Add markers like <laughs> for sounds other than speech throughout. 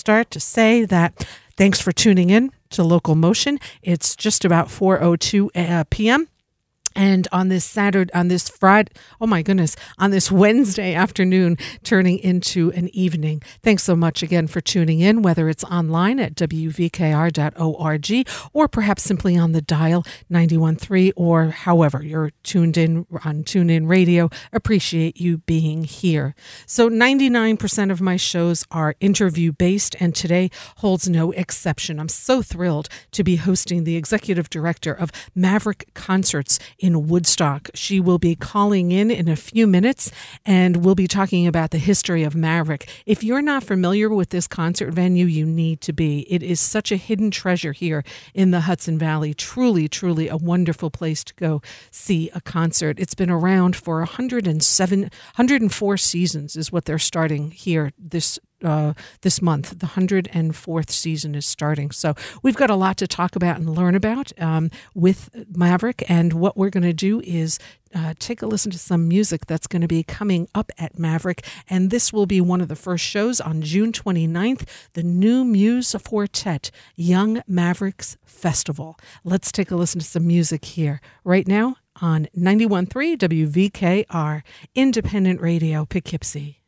start to say that thanks for tuning in to Local Motion. It's just about 4:02 uh, p.m. And on this Saturday, on this Friday, oh my goodness, on this Wednesday afternoon, turning into an evening. Thanks so much again for tuning in, whether it's online at wvkr.org or perhaps simply on the dial 913 or however you're tuned in on TuneIn Radio. Appreciate you being here. So 99% of my shows are interview based, and today holds no exception. I'm so thrilled to be hosting the executive director of Maverick Concerts in Woodstock. She will be calling in in a few minutes and we'll be talking about the history of Maverick. If you're not familiar with this concert venue, you need to be. It is such a hidden treasure here in the Hudson Valley. Truly, truly a wonderful place to go see a concert. It's been around for 107, 104 seasons, is what they're starting here this uh, this month. The 104th season is starting. So we've got a lot to talk about and learn about um, with Maverick. And what we're going to do is uh, take a listen to some music that's going to be coming up at Maverick. And this will be one of the first shows on June 29th, the New Muse Quartet Young Mavericks Festival. Let's take a listen to some music here right now on 91.3 WVKR, Independent Radio, Poughkeepsie.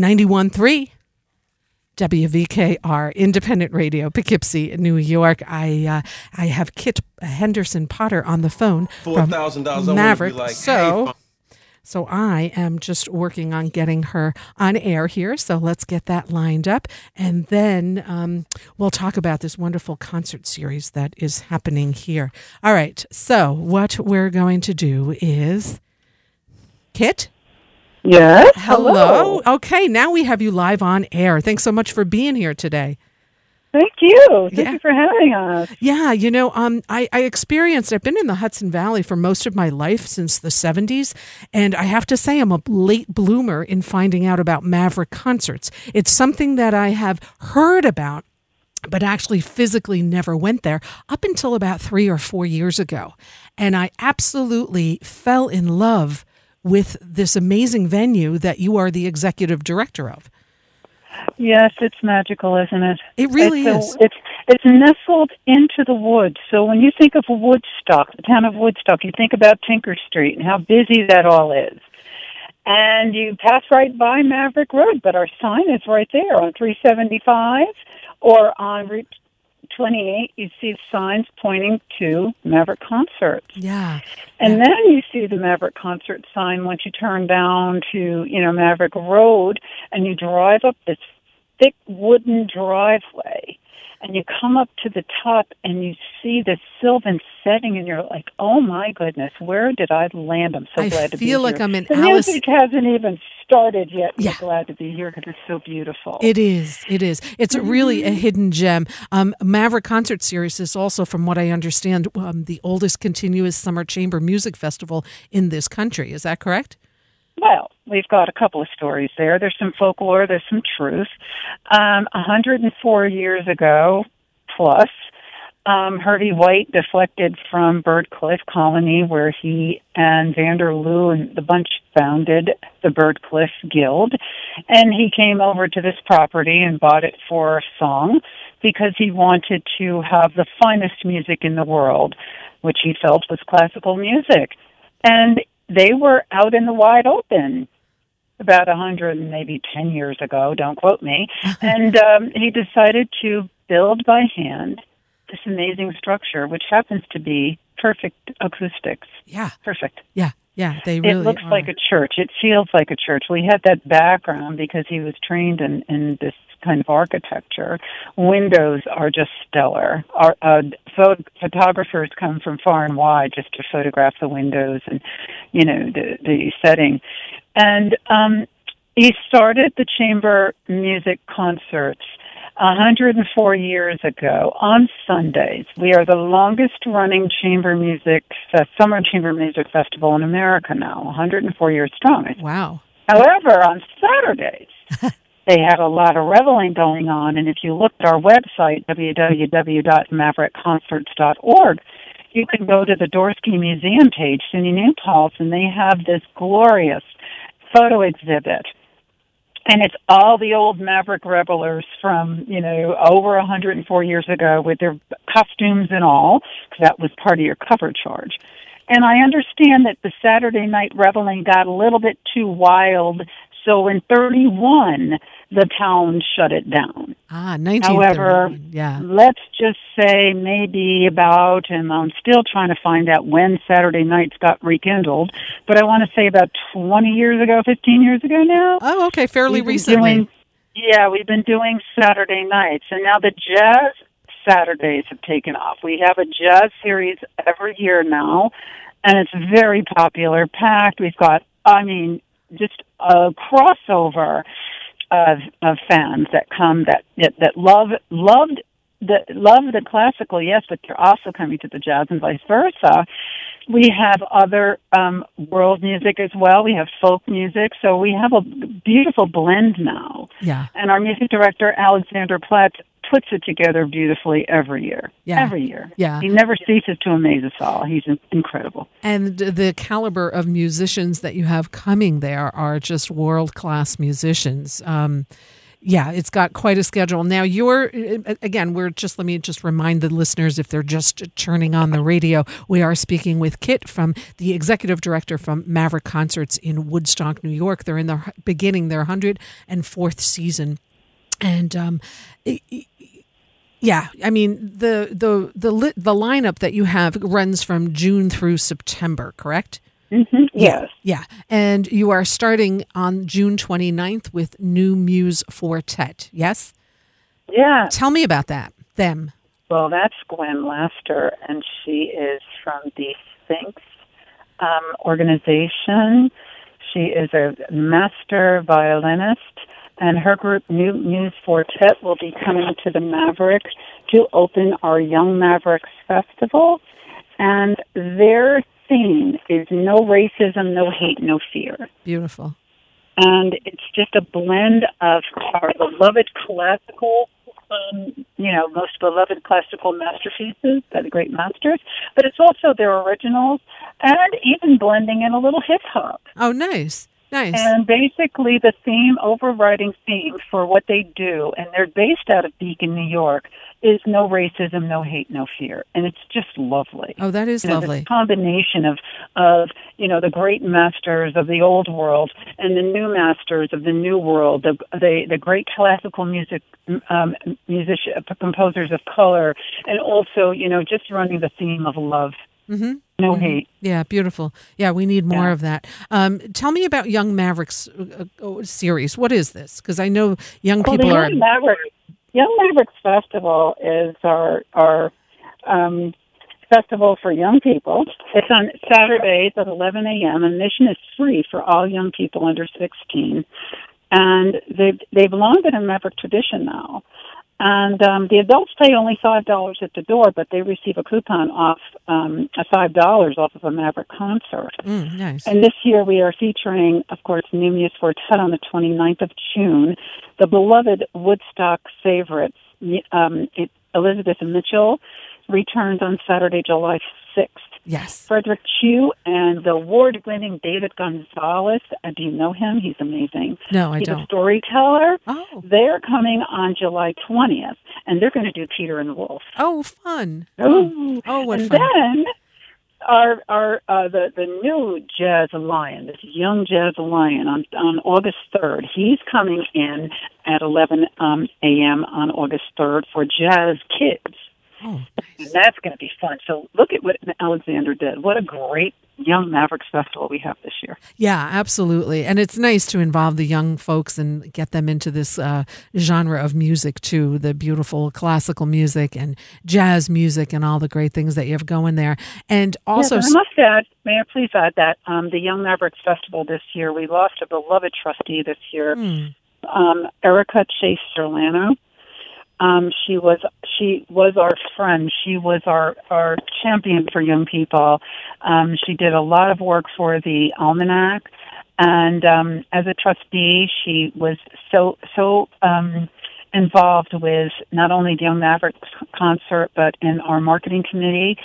91.3 WVKR Independent Radio, Poughkeepsie, New York. I uh, I have Kit Henderson Potter on the phone Four thousand dollars. Maverick. Like, so, hey, so I am just working on getting her on air here. So let's get that lined up, and then um, we'll talk about this wonderful concert series that is happening here. All right. So what we're going to do is, Kit. Yes. Hello. Okay, now we have you live on air. Thanks so much for being here today. Thank you. Thank Yeah. you for having us. Yeah, you know, um, I, I experienced, I've been in the Hudson Valley for most of my life since the 70s, and I have to say I'm a late bloomer in finding out about Maverick concerts. It's something that I have heard about. But actually, physically never went there up until about three or four years ago. And I absolutely fell in love with this amazing venue that you are the executive director of. Yes, it's magical, isn't it? It really it's is. it's it's nestled into the woods. So when you think of Woodstock, the town of Woodstock, you think about Tinker Street and how busy that all is. And you pass right by Maverick Road, but our sign is right there on 375 or on Route 28. You see signs pointing to Maverick Concerts. Yeah. And then you see the Maverick concert sign once you turn down to, you know, Maverick Road and you drive up this thick wooden driveway and you come up to the top and you see the Sylvan setting and you're like, oh my goodness, where did I land? I'm so I glad to be here. I feel like. I'm in the Alice- music hasn't even started yet. Yeah. I'm glad to be here because it's so beautiful. It is. It is. It's really a hidden gem. Um, Maverick Concert Series is also, from what I understand, um, the oldest continuous summer chamber music festival in this country. Is that correct? Well, we've got a couple of stories there. There's some folklore, there's some truth. Um, 104 years ago, plus, um, Hervey White deflected from Byrdcliffe Colony, where he and Vanderloo and the bunch founded the Byrdcliffe Guild. And he came over to this property and bought it for a song because he wanted to have the finest music in the world, which he felt was classical music. And they were out in the wide open about a hundred and maybe ten years ago. Don't quote me. <laughs> and um, he decided to build by hand this amazing structure, which happens to be perfect acoustics. Yeah. Perfect. Yeah. Yeah. They really it looks are. like a church. It feels like a church. We had that background because he was trained in, in this kind of architecture. Windows are just stellar. Our uh, pho- photographers come from far and wide just to photograph the windows and, you know, the the setting. And um, he started the chamber music concerts 104 years ago on Sundays. We are the longest running chamber music, uh, summer chamber music festival in America now, 104 years strong. wow. However, on Saturdays, <laughs> they had a lot of reveling going on. And if you look at our website, www.maverickconcerts.org, you can go to the Dorsky Museum page, SUNY New Paltz, and they have this glorious photo exhibit. And it's all the old Maverick revelers from, you know, over 104 years ago with their costumes and all, because that was part of your cover charge. And I understand that the Saturday night reveling got a little bit too wild, so in 31, the town shut it down. Ah, 1931. However, yeah. let's just say maybe about, and I'm still trying to find out when Saturday nights got rekindled, but I want to say about 20 years ago, 15 years ago now. Oh, okay. Fairly recently. doing- yeah, we've been doing Saturday nights, and now the jazz Saturdays have taken off. We have a jazz series every year now, and it's very popular, packed. We've got, I mean, just a crossover of of fans that come that that, that love loved the love the classical, yes, but they're also coming to the jazz and vice versa. We have other um, world music as well. We have folk music, so we have a beautiful blend now. yeah. And our music director Alexander Platt puts it together beautifully every year. Yeah. Every year. Yeah. He never ceases to amaze us all. He's incredible. And the caliber of musicians that you have coming there are just world class musicians. Um, Yeah, it's got quite a schedule. Now, you're, again, we're just, let me just remind the listeners if they're just churning on the radio, we are speaking with Kit from the executive director from Maverick Concerts in Woodstock, New York. They're in the beginning their 104th season. And, um, yeah, I mean the the the the lineup that you have runs from June through September, correct? Mm-hmm. Yes. Yeah. And you are starting on June 29th with New Muse Quartet, yes? Yeah. Tell me about that, them. Well, that's Gwen Laster, and she is from the Sphinx um, organization. She is a master violinist, and her group, New Muse Quartet, will be coming to the Maverick to open our Young Mavericks Festival. And their theme is no racism, no hate, no fear. Beautiful. And it's just a blend of our beloved classical, um, you know, most beloved classical masterpieces by the great masters, but it's also their originals and even blending in a little hip hop. Oh, nice. Nice. And basically, the theme, overriding theme for what they do, and they're based out of Beacon, New York, is no racism, no hate, no fear, and it's just lovely. Oh, that is you know, lovely. This combination of of you know the great masters of the old world and the new masters of the new world, the the, the great classical music um, musician composers of color, and also you know just running the theme of love. Mm-hmm. No mm-hmm. hate. Yeah, beautiful. Yeah, we need more Yeah. of that. Um, tell me about Young Mavericks uh, uh, series. What is this? Because I know young people are. Young Mavericks, Young Mavericks Festival is our our um, festival for young people. It's on Saturdays at 11 a.m. Admission is free for all young people under 16, and they've they've long been a Maverick tradition now. And um, the adults pay only five dollars at the door, but they receive a coupon off um, a five dollars off of a Maverick concert. Mm, nice. And this year we are featuring, of course, New Muse Quartet on the 29th of June. The beloved Woodstock favorites, um, it, Elizabeth Mitchell, returns on Saturday, July 6th. Yes. Frederick Chiu and the award-winning David Gonzalez. Uh, do you know him? He's amazing. No, I He's a don't. storyteller. Oh. They're coming on July 20th, and they're going to do Peter and the Wolf. Oh, fun. Ooh. Oh, what and fun. then our our uh, the the new jazz lion, this young jazz lion on on August third. He's coming in at eleven um, a.m. on August third for Jazz Kids, Oh, and that's going to be fun. So look at what Alexander did. What a great young Mavericks festival we have this year. Yeah, absolutely. And it's nice to involve the young folks and get them into this uh, genre of music too the beautiful classical music and jazz music and all the great things that you have going there. And also, yes, I must add, may I please add that um, the Young Mavericks Festival this year, we lost a beloved trustee this year. Hmm, um, Erica Chase Serlano. Um, she was she was our friend. She was our our champion for young people. Um, she did a lot of work for the almanac, and um, as a trustee, she was so so um, involved with not only the Young Mavericks concert but in our marketing committee.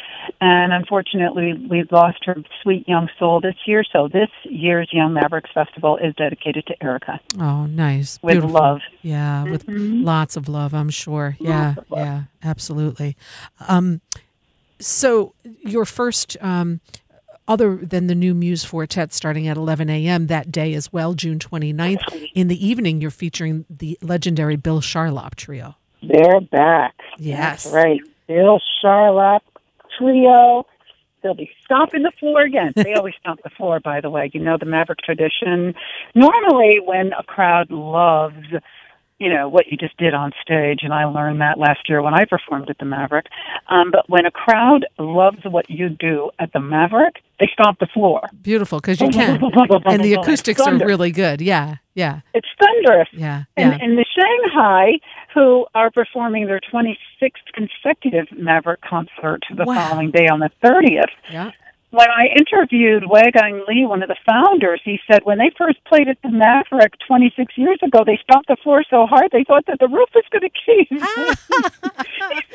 And unfortunately, we've lost her sweet young soul this year. So this year's Young Mavericks Festival is dedicated to Erica oh, nice. with Beautiful. love. Yeah, with Mhm. lots of love, I'm sure. Yeah, Lots yeah, absolutely. Um, so your first, um, other than the new Muse Quartet starting at 11 a.m. that day as well, June 29th, in the evening, you're featuring the legendary Bill Charlap Trio. They're back. Yes. That's right. Bill Charlap Trio. They'll be stomping the floor again. They <laughs> always stomp the floor, by the way. You know the Maverick tradition. Normally, when a crowd loves, you know, what you just did on stage, and I learned that last year when I performed at the Maverick. Um, but when a crowd loves what you do at the Maverick, they stomp the floor. Beautiful, because you can. <laughs> and the acoustics are really good. Yeah, yeah, It's thunderous. yeah, And, yeah. and the Shanghai, who are performing their 26th consecutive Maverick concert the Wow. following day on the 30th, yeah. When I interviewed Weigang Li, one of the founders, he said when they first played at the Maverick 26 years ago, they stomped the floor so hard they thought that the roof was going to cave.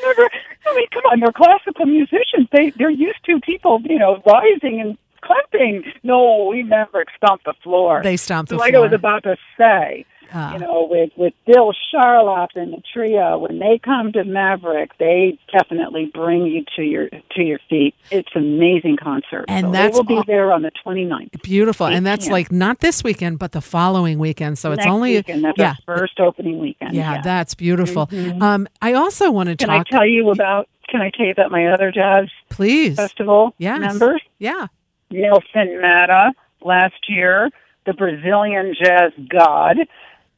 Never, I mean, come on, they're classical musicians. They they're used to people, you know, rising and clapping. No, we Maverick stomped the floor. They stomped the like floor. I was about to say. Ah. You know, with with Bill Charlap and the trio, when they come to Maverick, they definitely bring you to your to your feet. It's an amazing concert. And so that's they will be there on the 29th. Beautiful. And that's like not this weekend, but the following weekend. So it's only weekend. That's yeah. our first opening weekend. Yeah, yeah. that's beautiful. Mhm. Um, I also want to Can talk. I tell you about? Can I tell you about my other jazz please. festival Yes. members? Yeah. Nilson Matta last year, the Brazilian jazz god,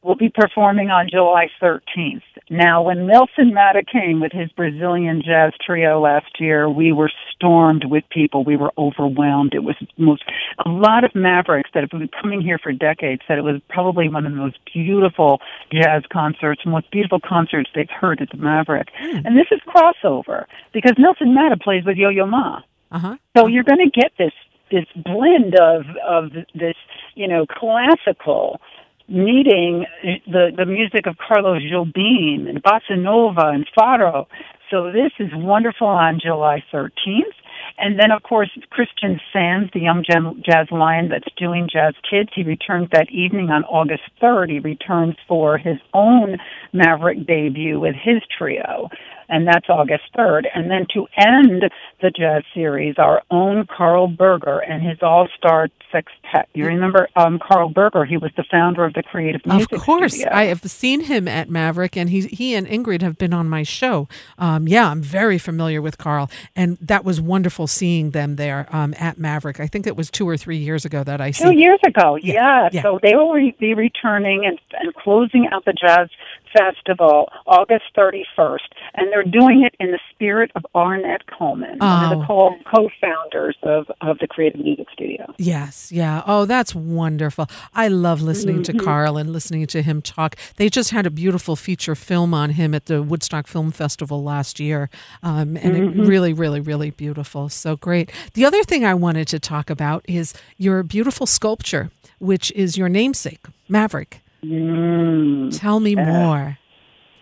will be performing on July 13th. Now, when Nilson Matta came with his Brazilian jazz trio last year, we were stormed with people. We were overwhelmed. It was most, a lot of mavericks that have been coming here for decades said it was probably one of the most beautiful jazz concerts, most beautiful concerts they've heard at the Maverick. And this is crossover because Nilson Matta plays with Yo-Yo Ma. Uh huh. So you're going to get this this blend of of this you know classical meeting the the music of Carlos Jobim and bossa nova and fado. So this is wonderful on July 13th. And then, of course, Christian Sands, the young jazz lion that's doing Jazz Kids, he returns that evening on August 3rd. He returns for his own Maverick debut with his trio, and that's August 3rd. And then to end the jazz series, our own Karl Berger and his all-star sextet. You remember um, Karl Berger? He was the founder of the Creative Music Of course, Studio. I have seen him at Maverick, and he he and Ingrid have been on my show. Um, yeah, I'm very familiar with Karl, and that was wonderful seeing them there um, at Maverick. I think it was two or three years ago that I Two years ago, Yeah, yeah. yeah. So they will re- be returning and, and closing out the Jazz Festival August 31st. And they're doing it in the spirit of Ornette Coleman, one of Oh. the co- co-founders of, of the Creative Music Studio. Yes, yeah. Oh, that's wonderful. I love listening Mm-hmm. to Karl and listening to him talk. They just had a beautiful feature film on him at the Woodstock Film Festival last year, um, and Mm-hmm. it really, really, really beautiful. So great. The other thing I wanted to talk about is your beautiful sculpture, which is your namesake, Maverick. Mm, Tell me more.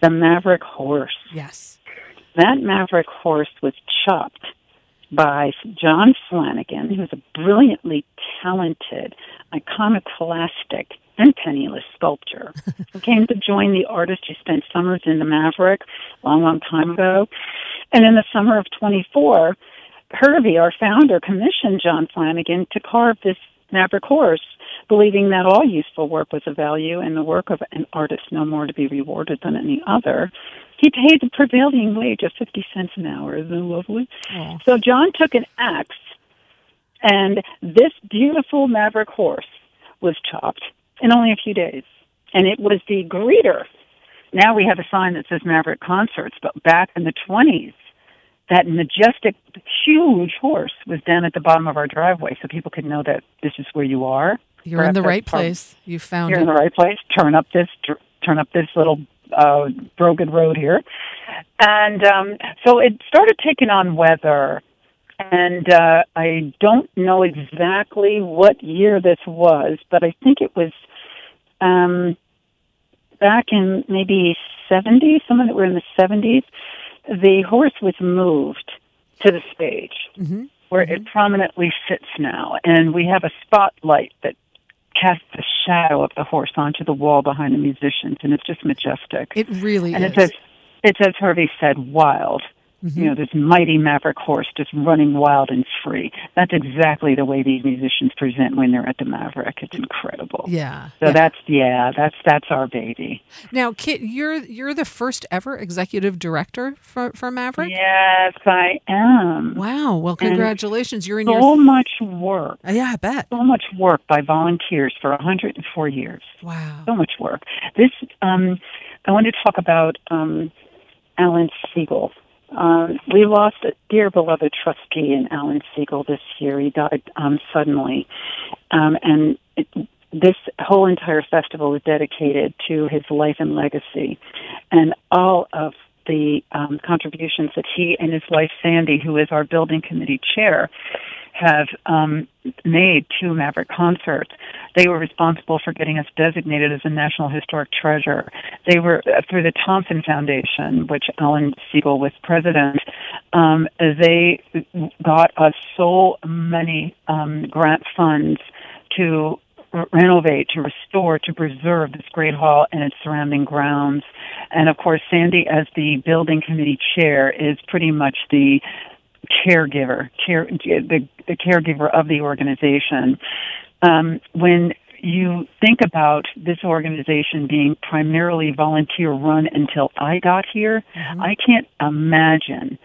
the Maverick Horse. Yes. That Maverick Horse was chopped by John Flanagan, who's a brilliantly talented, iconoclastic, and penniless sculptor who <laughs> came to join the artist who spent summers in the Maverick a long, long time ago. And in the summer of 24, Hervey, our founder, commissioned John Flanagan to carve this Maverick horse, believing that all useful work was of value and the work of an artist no more to be rewarded than any other. He paid the prevailing wage of 50 cents an hour. Isn't that lovely? Oh. So John took an axe, and this beautiful Maverick horse was chopped in only a few days. And it was the greeter. Now we have a sign that says Maverick Concerts, but back in the 20s, that majestic, huge horse was down at the bottom of our driveway so people could know that this is where you are. You're in the right place. You found You're it. in the right place. Turn up this, turn up this little uh, broken road here, and um, so it started taking on weather. And uh, I don't know exactly what year this was, but I think it was um, back in maybe 70s. Some of it were in the 70s. The horse was moved to the stage Mhm. where it prominently sits now, and we have a spotlight that casts the shadow of the horse onto the wall behind the musicians, and it's just majestic. It really and is. it's as it's as Hervey said, wild. Mm-hmm. You know, this mighty maverick horse just running wild and free. That's exactly the way these musicians present when they're at the Maverick. It's incredible. yeah. So yeah. that's yeah, that's that's our baby. Now, Kit, you're you're the first ever executive director for for Maverick. Yes, I am. Wow. Well, congratulations. You're in So your much work. yeah, I bet. So much work by volunteers for 104 years. Wow. so much work. This, um, I want to talk about um, Alan Siegel. Um, we lost a dear beloved trustee in Alan Siegel this year. He died um, suddenly, um, and it, this whole entire festival is dedicated to his life and legacy, and all of the um, contributions that he and his wife Sandy, who is our building committee chair, have um, made to Maverick Concerts. They were responsible for getting us designated as a National Historic Treasure. They were uh, through the Thompson Foundation, which Alan Siegel was president. Um, they got us so many um, grant funds to renovate, to restore, to preserve this great hall and its surrounding grounds. And of course, Sandy, as the building committee chair, is pretty much the caregiver, care, the, the caregiver of the organization. Um, when you think about this organization being primarily volunteer run until I got here, mm-hmm. I can't imagine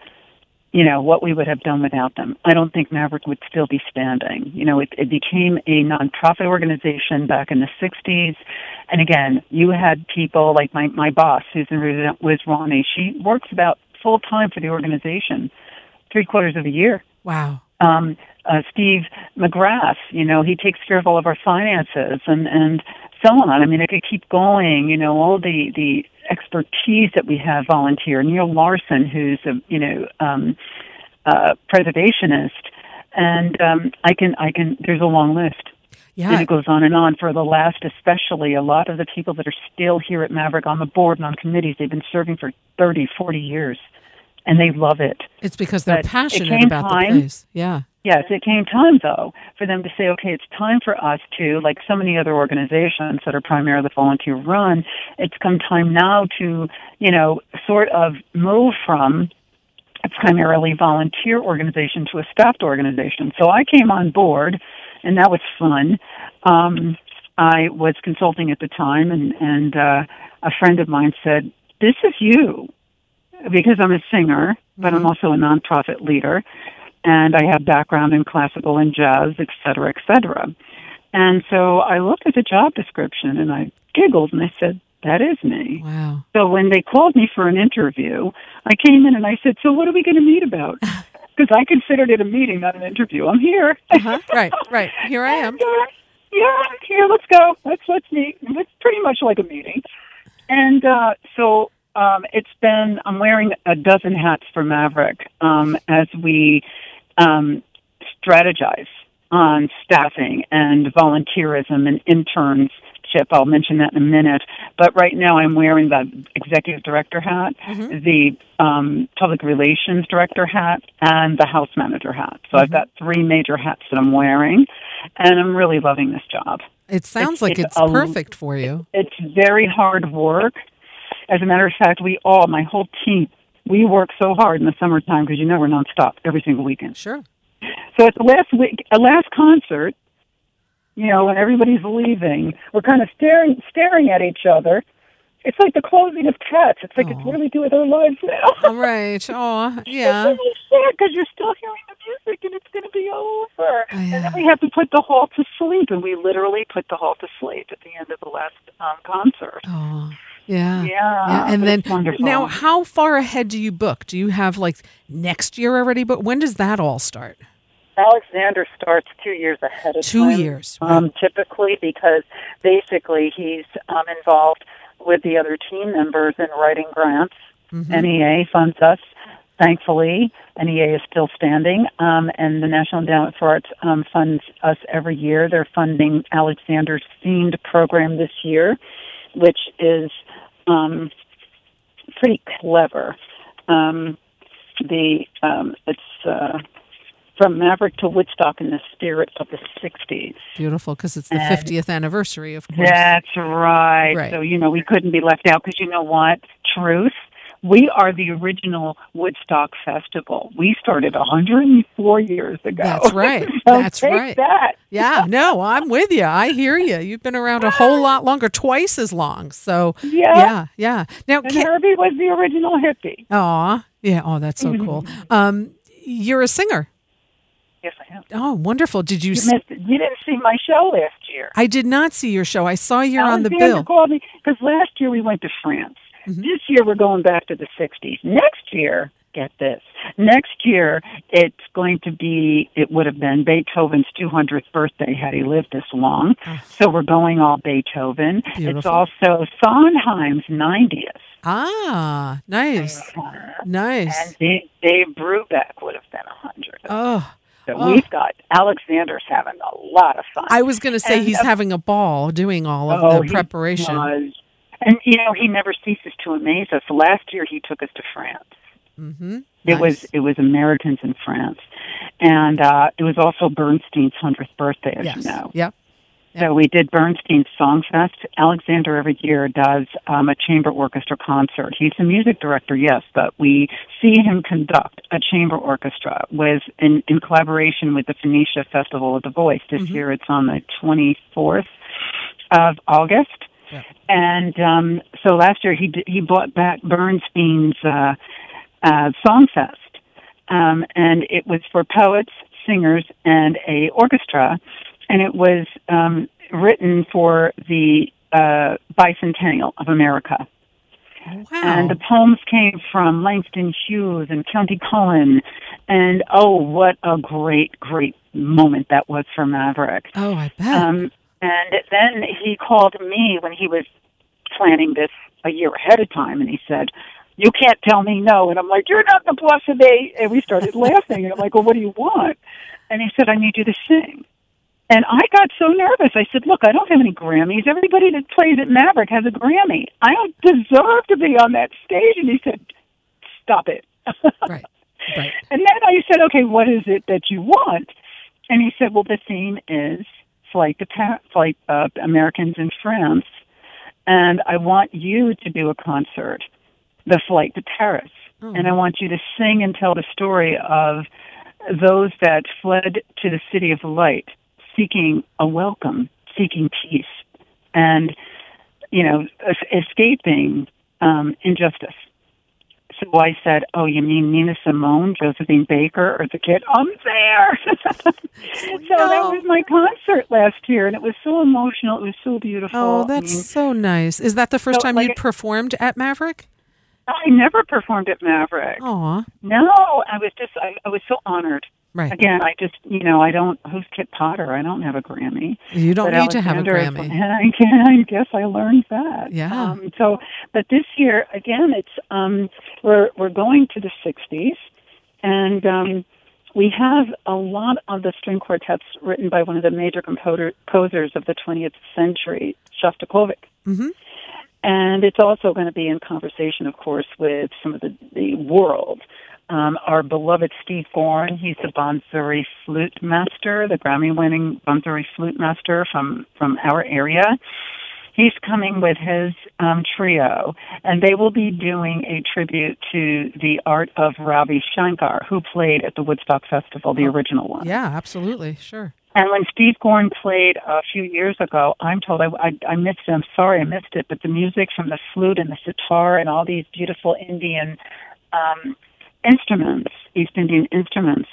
you know, what we would have done without them. I don't think Maverick would still be standing. You know, it, it became a nonprofit organization back in the 60s. And again, you had people like my, my boss, Susan was Ronnie. She works about full time for the organization, three quarters of a year. Wow. Um, uh, Steve McGrath, you know, he takes care of all of our finances and, and so on. I mean, I could keep going, you know, all the, the expertise that we have volunteer. Neil Larson, who's a you know um, uh, preservationist, and um, I can I can. There's a long list. Yeah. And it goes on and on for the last, especially a lot of the people that are still here at Maverick on the board and on committees, they've been serving for 30, 40 years and they love it. It's because they're but passionate about time, the place. Yeah. Yes, it came time though for them to say, okay, it's time for us to, like so many other organizations that are primarily volunteer run, it's come time now to, you know, sort of move from a primarily volunteer organization to a staffed organization. So I came on board and that was fun. Um, I was consulting at the time and, and, uh, a friend of mine said, this is you because I'm a singer, but I'm mm-hmm. also a nonprofit leader and I have background in classical and jazz, et cetera, et cetera. And so I looked at the job description and I giggled and I said, that is me. Wow. So when they called me for an interview, I came in and I said, so what are we going to meet about? <laughs> Because I considered it a meeting, not an interview. I'm here. uh-huh. Right, right. Here I <laughs> am. Yeah, here, let's go. Let's, let's meet. It's pretty much like a meeting. And uh, so um, it's been, I'm wearing a dozen hats for Maverick um, as we um, strategize on staffing and volunteerism and internship. I'll mention that in a minute. But right now I'm wearing the executive director hat, mm-hmm. the um, public relations director hat, and the house manager hat. So mm-hmm. I've got three major hats that I'm wearing, and I'm really loving this job. It sounds it's, like it's, it's perfect for you. It's very hard work. As a matter of fact, we all, my whole team, we work so hard in the summertime because you know we're nonstop every single weekend. Sure. So at the last week, a last concert, you know, when everybody's leaving, we're kind of staring staring at each other. It's like the closing of cats. It's like Aww. it's really doing their lives now. All right. Oh, <laughs> yeah. It's really sad because you're still hearing the music and it's going to be over. Oh, yeah. And then we have to put the hall to sleep, and we literally put the hall to sleep at the end of the last um, concert. Oh. Yeah. Yeah. yeah. And then now how far ahead do you book? Do you have like next year already But When does that all start? Alexander starts two years ahead of two time, years, um, typically because basically he's um, involved with the other team members in writing grants. Mm-hmm. NEA funds us, thankfully. NEA is still standing, um, and the National Endowment for Arts um, funds us every year. They're funding Alexander's themed program this year, which is um, pretty clever. Um, the um, it's uh, from Maverick to Woodstock in the spirit of the '60s. Beautiful, because it's the and 50th anniversary, of course. That's right. right. So you know we couldn't be left out because you know what? Truth we are the original Woodstock Festival. We started 104 years ago. That's <laughs> right. so That's right. That. Yeah, no, I'm with you. I hear you. You've been around a whole lot longer, twice as long. So yeah, yeah. yeah. Now, and can, Hervey was the original hippie. Aw, yeah. Oh, that's so cool. <laughs> Um, you're a singer. Yes, I am. Oh, wonderful! Did you? You, you didn't see my show last year. I did not see your show. I saw you on the bill. called me because last year we went to France. Mm-hmm. This year we're going back to the 60s. Next year, get this. Next year it's going to be it would have been Beethoven's 200th birthday had he lived this long. Oh. So we're going all Beethoven. Beautiful. It's also Sondheim's 90th. Ah, nice. Uh, nice. And Dave, Dave Brubeck would have been 100. Oh. So oh. we've got Alexander's having a lot of fun. I was going to say and, he's uh, having a ball doing all of oh, the preparation. And you know, he never ceases to amaze us. Last year he took us to France. Mm-hmm. It Nice. was it was Americans in France, and uh, it was also Bernstein's hundredth birthday, as yes. you know. Yep. So we did Bernstein's Songfest. Alexander every year does um, a chamber orchestra concert. He's the music director, yes, but we see him conduct a chamber orchestra with in, in collaboration with the Phoenicia Festival of the Voice. This Mhm. year it's on the 24th of August. Yeah. And um, so last year he he bought back Bernstein's uh, uh, Song Fest, um, and it was for poets, singers, and a orchestra, and it was um, written for the uh, bicentennial of America. Wow. And the poems came from Langston Hughes and Countee Cullen, and oh, what a great, great moment that was for Maverick. oh, I bet. Um, and then he called me when he was planning this a year ahead of time, and he said, "You can't tell me no." And I'm like, "You're not the boss of me." And we started <laughs> laughing. And I'm like, "Well, what do you want?" And he said, "I need you to sing." And I got so nervous. I said, "Look, I don't have any Grammys. Everybody that plays at Maverick has a Grammy. I don't deserve to be on that stage." And he said, "Stop it." <laughs> right. Right. And then I said, okay, what is it that you want? And he said, well, the theme is flight to pa- flight uh, Americans in France, and I want you to do a concert, the flight to Paris, Oh. and I want you to sing and tell the story of those that fled to the city of the light, seeking a welcome, seeking peace, and you know, escaping um, injustice. So I said, "Oh, you mean Nina Simone, Josephine Baker, or the kid? I'm there." <laughs> so that was my concert last year, and it was so emotional. It was so beautiful. Oh, I that's mean, so nice. Is that the first So, time like you performed at Maverick? I never performed at Maverick. Aw. No, I was just, I, I was so honored. Right. Again, I just, you know, I don't. Who's Kit Potter? I don't have a Grammy. You don't But need to have a Alexander Grammy. <laughs> I, can, I guess I learned that. Yeah. Um, so, but this year again, it's um, we're we're going to the '60s, and um, we have a lot of the string quartets written by one of the major composer, composers of the 20th century, Shostakovich. Mhm. And it's also going to be in conversation, of course, with some of the, the world. Um, our beloved Steve Gorn, he's the bansuri flute master, the Grammy-winning bansuri flute master from from our area. He's coming with his um, trio, and they will be doing a tribute to the art of Ravi Shankar, who played at the Woodstock Festival, the original one. Yeah, absolutely. Sure. And when Steve Gorn played a few years ago, I'm told I, I, I missed it. I'm sorry I missed it, but the music from the flute and the sitar and all these beautiful Indian um, instruments, East Indian instruments,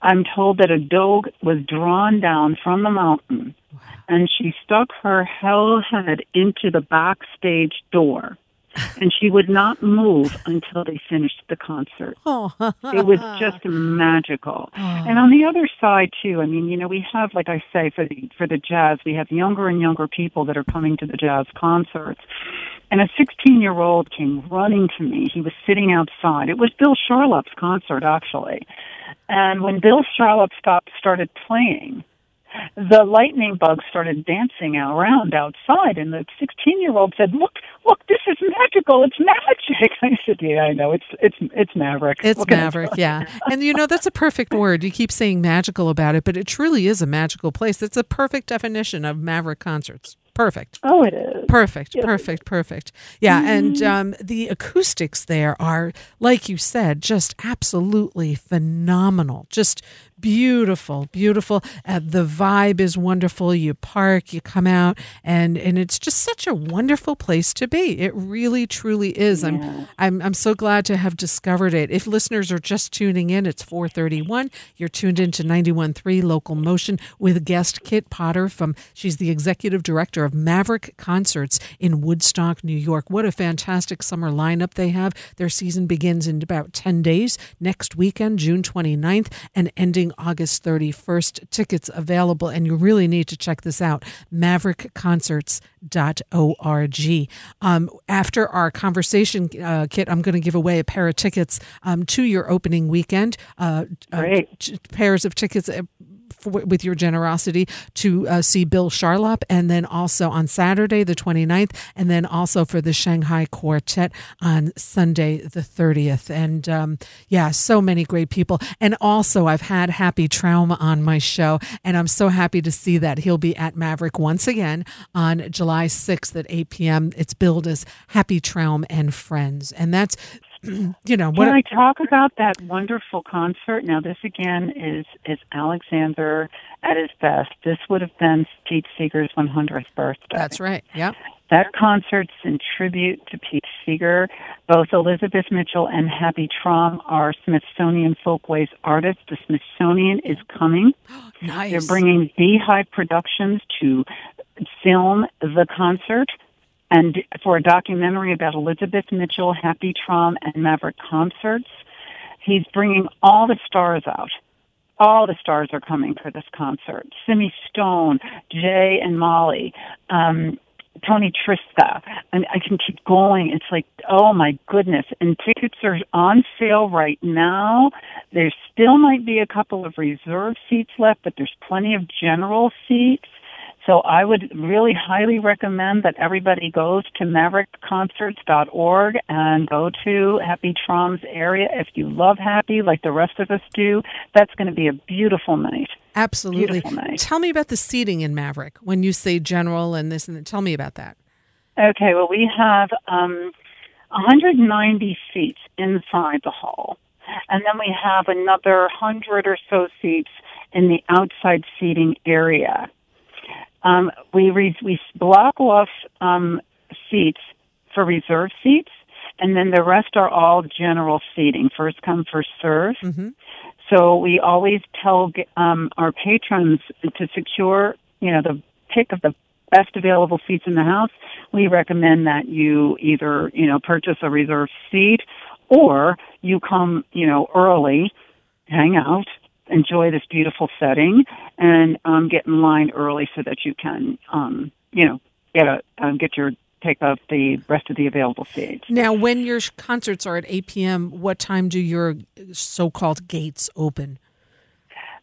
I'm told that a dog was drawn down from the mountain and she stuck her hell head into the backstage door. And she would not move until they finished the concert. Oh. <laughs> It was just magical. Oh. And on the other side too, I mean, you know, we have, like I say, for the for the jazz, we have younger and younger people that are coming to the jazz concerts. And a 16 year old came running to me. He was sitting outside. It was Bill Charlap's concert, actually. And when Bill Charlap stopped, started playing, the lightning bugs started dancing around outside, and the 16 year old said, "Look, look, this is magical! It's magic!" <laughs> I said, "Yeah, I know. It's it's it's Maverick. It's Maverick, yeah. And you know, that's a perfect word. You keep saying magical about it, but it truly is a magical place. It's a perfect definition of Maverick concerts. Perfect. Oh, it is. Perfect, Yes. perfect, perfect. Yeah, and um, the acoustics there are, like you said, just absolutely phenomenal. Just beautiful, beautiful. Uh, the vibe is wonderful. You park, you come out, and and it's just such a wonderful place to be. It really, truly is. I'm I'm I'm so glad to have discovered it. If listeners are just tuning in, it's 4:31. You're tuned into 91.3 Local Motion with guest Kit Potter from. She's the executive director of Maverick Concerts in Woodstock, New York. What a fantastic summer lineup they have. Their season begins in about 10 days next weekend, June 29th, and ending August 31st. Tickets available, and you really need to check this out maverickconcerts.org. Um, after our conversation, uh, Kit, I'm going to give away a pair of tickets um, to your opening weekend. Uh, uh, t- pairs of tickets. For, with your generosity to uh, see Bill Charlap, and then also on Saturday the 29th, and then also for the Shanghai Quartet on Sunday the 30th. And um, yeah, so many great people. And also, I've had Happy Traum on my show, and I'm so happy to see that he'll be at Maverick once again on July 6th at 8 p.m. It's billed as Happy Traum and Friends, and that's <clears throat> you know what Can I talk about that wonderful concert? Now this again is is Alexander at his best. This would have been Pete Seeger's 100th birthday. That's right. Yep. That concert's in tribute to Pete Seeger. Both Elizabeth Mitchell and Happy Traum are Smithsonian Folkways artists. The Smithsonian is coming. <gasps> nice. They're bringing Beehive Productions to film the concert and for a documentary about Elizabeth Mitchell, Happy Traum, and Maverick concerts. He's bringing all the stars out. All the stars are coming for this concert. Simi Stone, Jay and Molly, um, Tony Trischka. and I can keep going. It's like, oh my goodness. And tickets are on sale right now. There still might be a couple of reserve seats left, but there's plenty of general seats. So I would really highly recommend that everybody goes to maverickconcerts.org and go to Happy Traum's area. If you love Happy like the rest of us do, that's going to be a beautiful night. Absolutely. Beautiful night. Tell me about the seating in Maverick when you say general and this and that. Tell me about that. Okay, well, we have um, 190 seats inside the hall. And then we have another 100 or so seats in the outside seating area. Um, we re- we block off um, seats for reserve seats, and then the rest are all general seating, first come first serve. Mm-hmm. So we always tell um, our patrons to secure, you know, the pick of the best available seats in the house. We recommend that you either, you know, purchase a reserve seat or you come, you know, early, hang out, enjoy this beautiful setting and um, get in line early so that you can, um, you know, get a um, get your take up the rest of the available seats. Now, when your concerts are at 8 p.m., what time do your so-called gates open?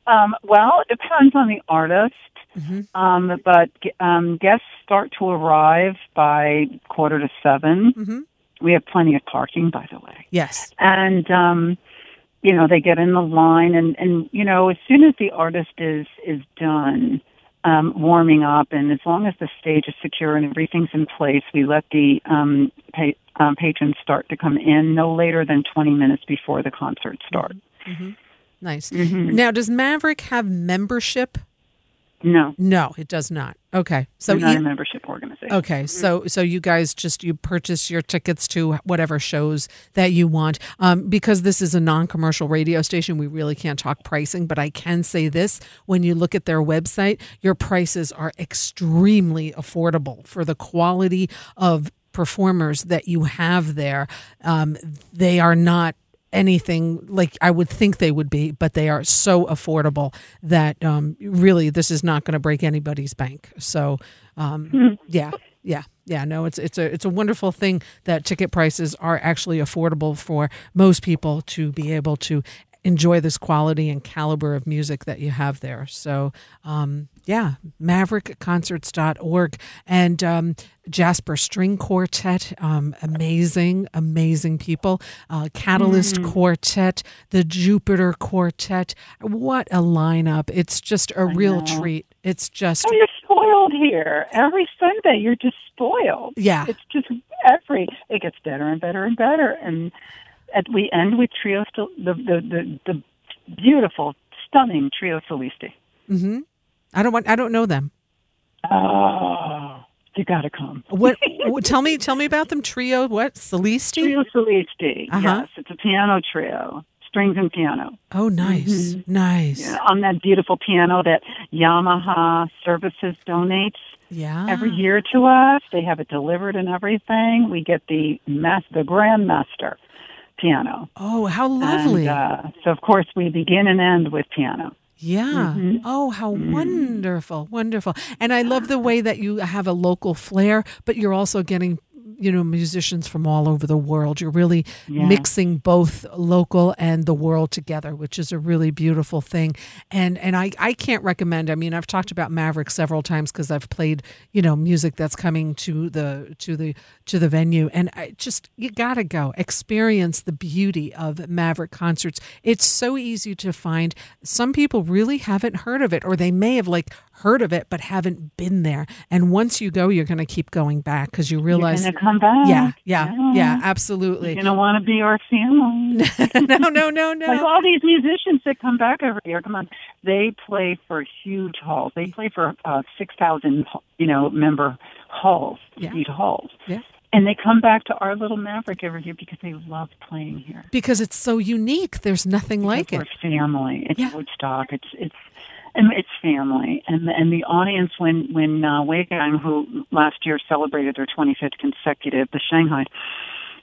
Um, well, it depends on the artist. Mm-hmm. Um, but um, guests start to arrive by quarter to 7 mm-hmm. We have plenty of parking, by the way. Yes. And um, you know they get in the line and and you know as soon as the artist is is done um warming up and as long as the stage is secure and everything's in place we let the um, pa- um patrons start to come in no later than 20 minutes before the concert starts mm-hmm. nice mm-hmm. now does maverick have membership no, no, it does not. Okay, so We're not e- a membership organization. Okay, mm-hmm. so so you guys just you purchase your tickets to whatever shows that you want. Um, because this is a non-commercial radio station, we really can't talk pricing, but I can say this: when you look at their website, your prices are extremely affordable for the quality of performers that you have there. Um, they are not anything like I would think they would be, but they are so affordable that um, really this is not going to break anybody's bank. So, um, <laughs> yeah, yeah, yeah. No, it's it's a it's a wonderful thing that ticket prices are actually affordable for most people to be able to enjoy this quality and caliber of music that you have there. So, um, yeah, maverickconcerts.org and um, Jasper String Quartet, um, amazing, amazing people. Uh, Catalyst mm. Quartet, the Jupiter Quartet. What a lineup! It's just a I real know. treat. It's just. Oh, you're spoiled here. Every Sunday, you're just spoiled. Yeah. It's just every. It gets better and better and better, and at, we end with trio, the the the, the beautiful, stunning trio solisti. Mm-hmm. I don't want. I don't know them. Oh, you got to come. <laughs> what? tell me. Tell me about them. Trio. What? Solisti. Trio Solisti. Uh-huh. Yes, it's a piano trio, strings and piano. Oh, nice, mm-hmm. nice. Yeah, on that beautiful piano that Yamaha Services donates. Yeah. Every year to us, they have it delivered and everything. We get the mas- the grandmaster piano. Oh, how lovely! And, uh, so, of course, we begin and end with piano. Yeah. Mm-hmm. Oh, how mm-hmm. wonderful. Wonderful. And I love the way that you have a local flair, but you're also getting you know musicians from all over the world. You're really Yeah. mixing both local and the world together, which is a really beautiful thing. And and I I can't recommend. I mean, I've talked about Maverick several times because I've played you know music that's coming to the to the to the venue, and I just you gotta go experience the beauty of Maverick concerts. It's so easy to find. Some people really haven't heard of it, or they may have like heard of it but haven't been there. And once you go, you're going to keep going back because you realize. You're gonna come back. yeah, yeah, yeah, absolutely. You're gonna want to be our family. <laughs> no, no, no, no. Like all these musicians that come back every year, come on, they play for huge halls. They play for uh, six thousand, you know, member halls, Yeah. huge halls, Yeah. and they come back to our little Maverick every year because they love playing here. because it's so unique. There's nothing like Because it. We're family. It's Yeah. Woodstock. It's it's and it's family. And the, and the audience when when uh, Weigang, who last year celebrated their 25th consecutive, the Shanghai.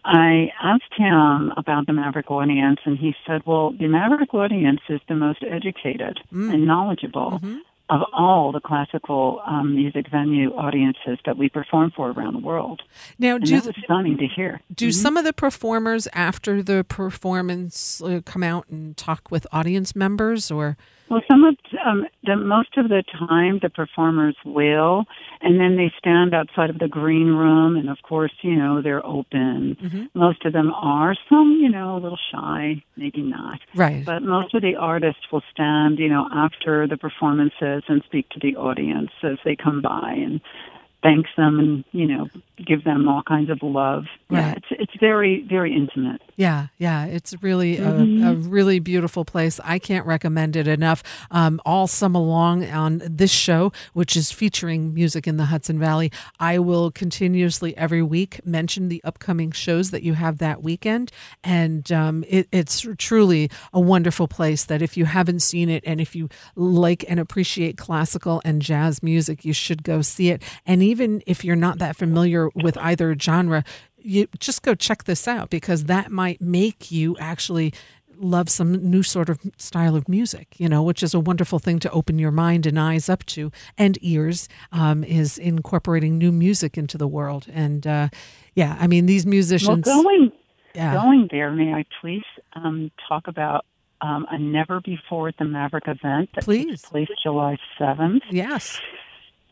I asked him about the Maverick audience, and he said, "Well, the Maverick audience is the most educated Mm. and knowledgeable Mhm. of all the classical um, music venue audiences that we perform for around the world." Now, And do that was stunning to hear. do some of the performers after the performance uh, come out and talk with audience members, or Well, some of um, the most of the time the performers will, and then they stand outside of the green room, and of course, you know, they're open. Mhm. Most of them are. Some, you know, a little shy, maybe not. right? But most of the artists will stand, you know, after the performances and speak to the audience as they come by and thanks them and you know give them all kinds of love. Yeah, it's it's very very intimate. Yeah, yeah, it's really Mm-hmm. a, a really beautiful place. I can't recommend it enough. Um, all summer long on this show, which is featuring music in the Hudson Valley, I will continuously every week mention the upcoming shows that you have that weekend, and um, it, it's truly a wonderful place. That if you haven't seen it, and if you like and appreciate classical and jazz music, you should go see it. And even if you're not that familiar with either genre, you just go check this out because that might make you actually love some new sort of style of music, you know, which is a wonderful thing to open your mind and eyes up to and ears, um, is incorporating new music into the world. And uh, yeah, I mean, these musicians. Well, going yeah. going there, may I please um, talk about um, a never before at the Maverick event that Please. takes place July seventh. Yes.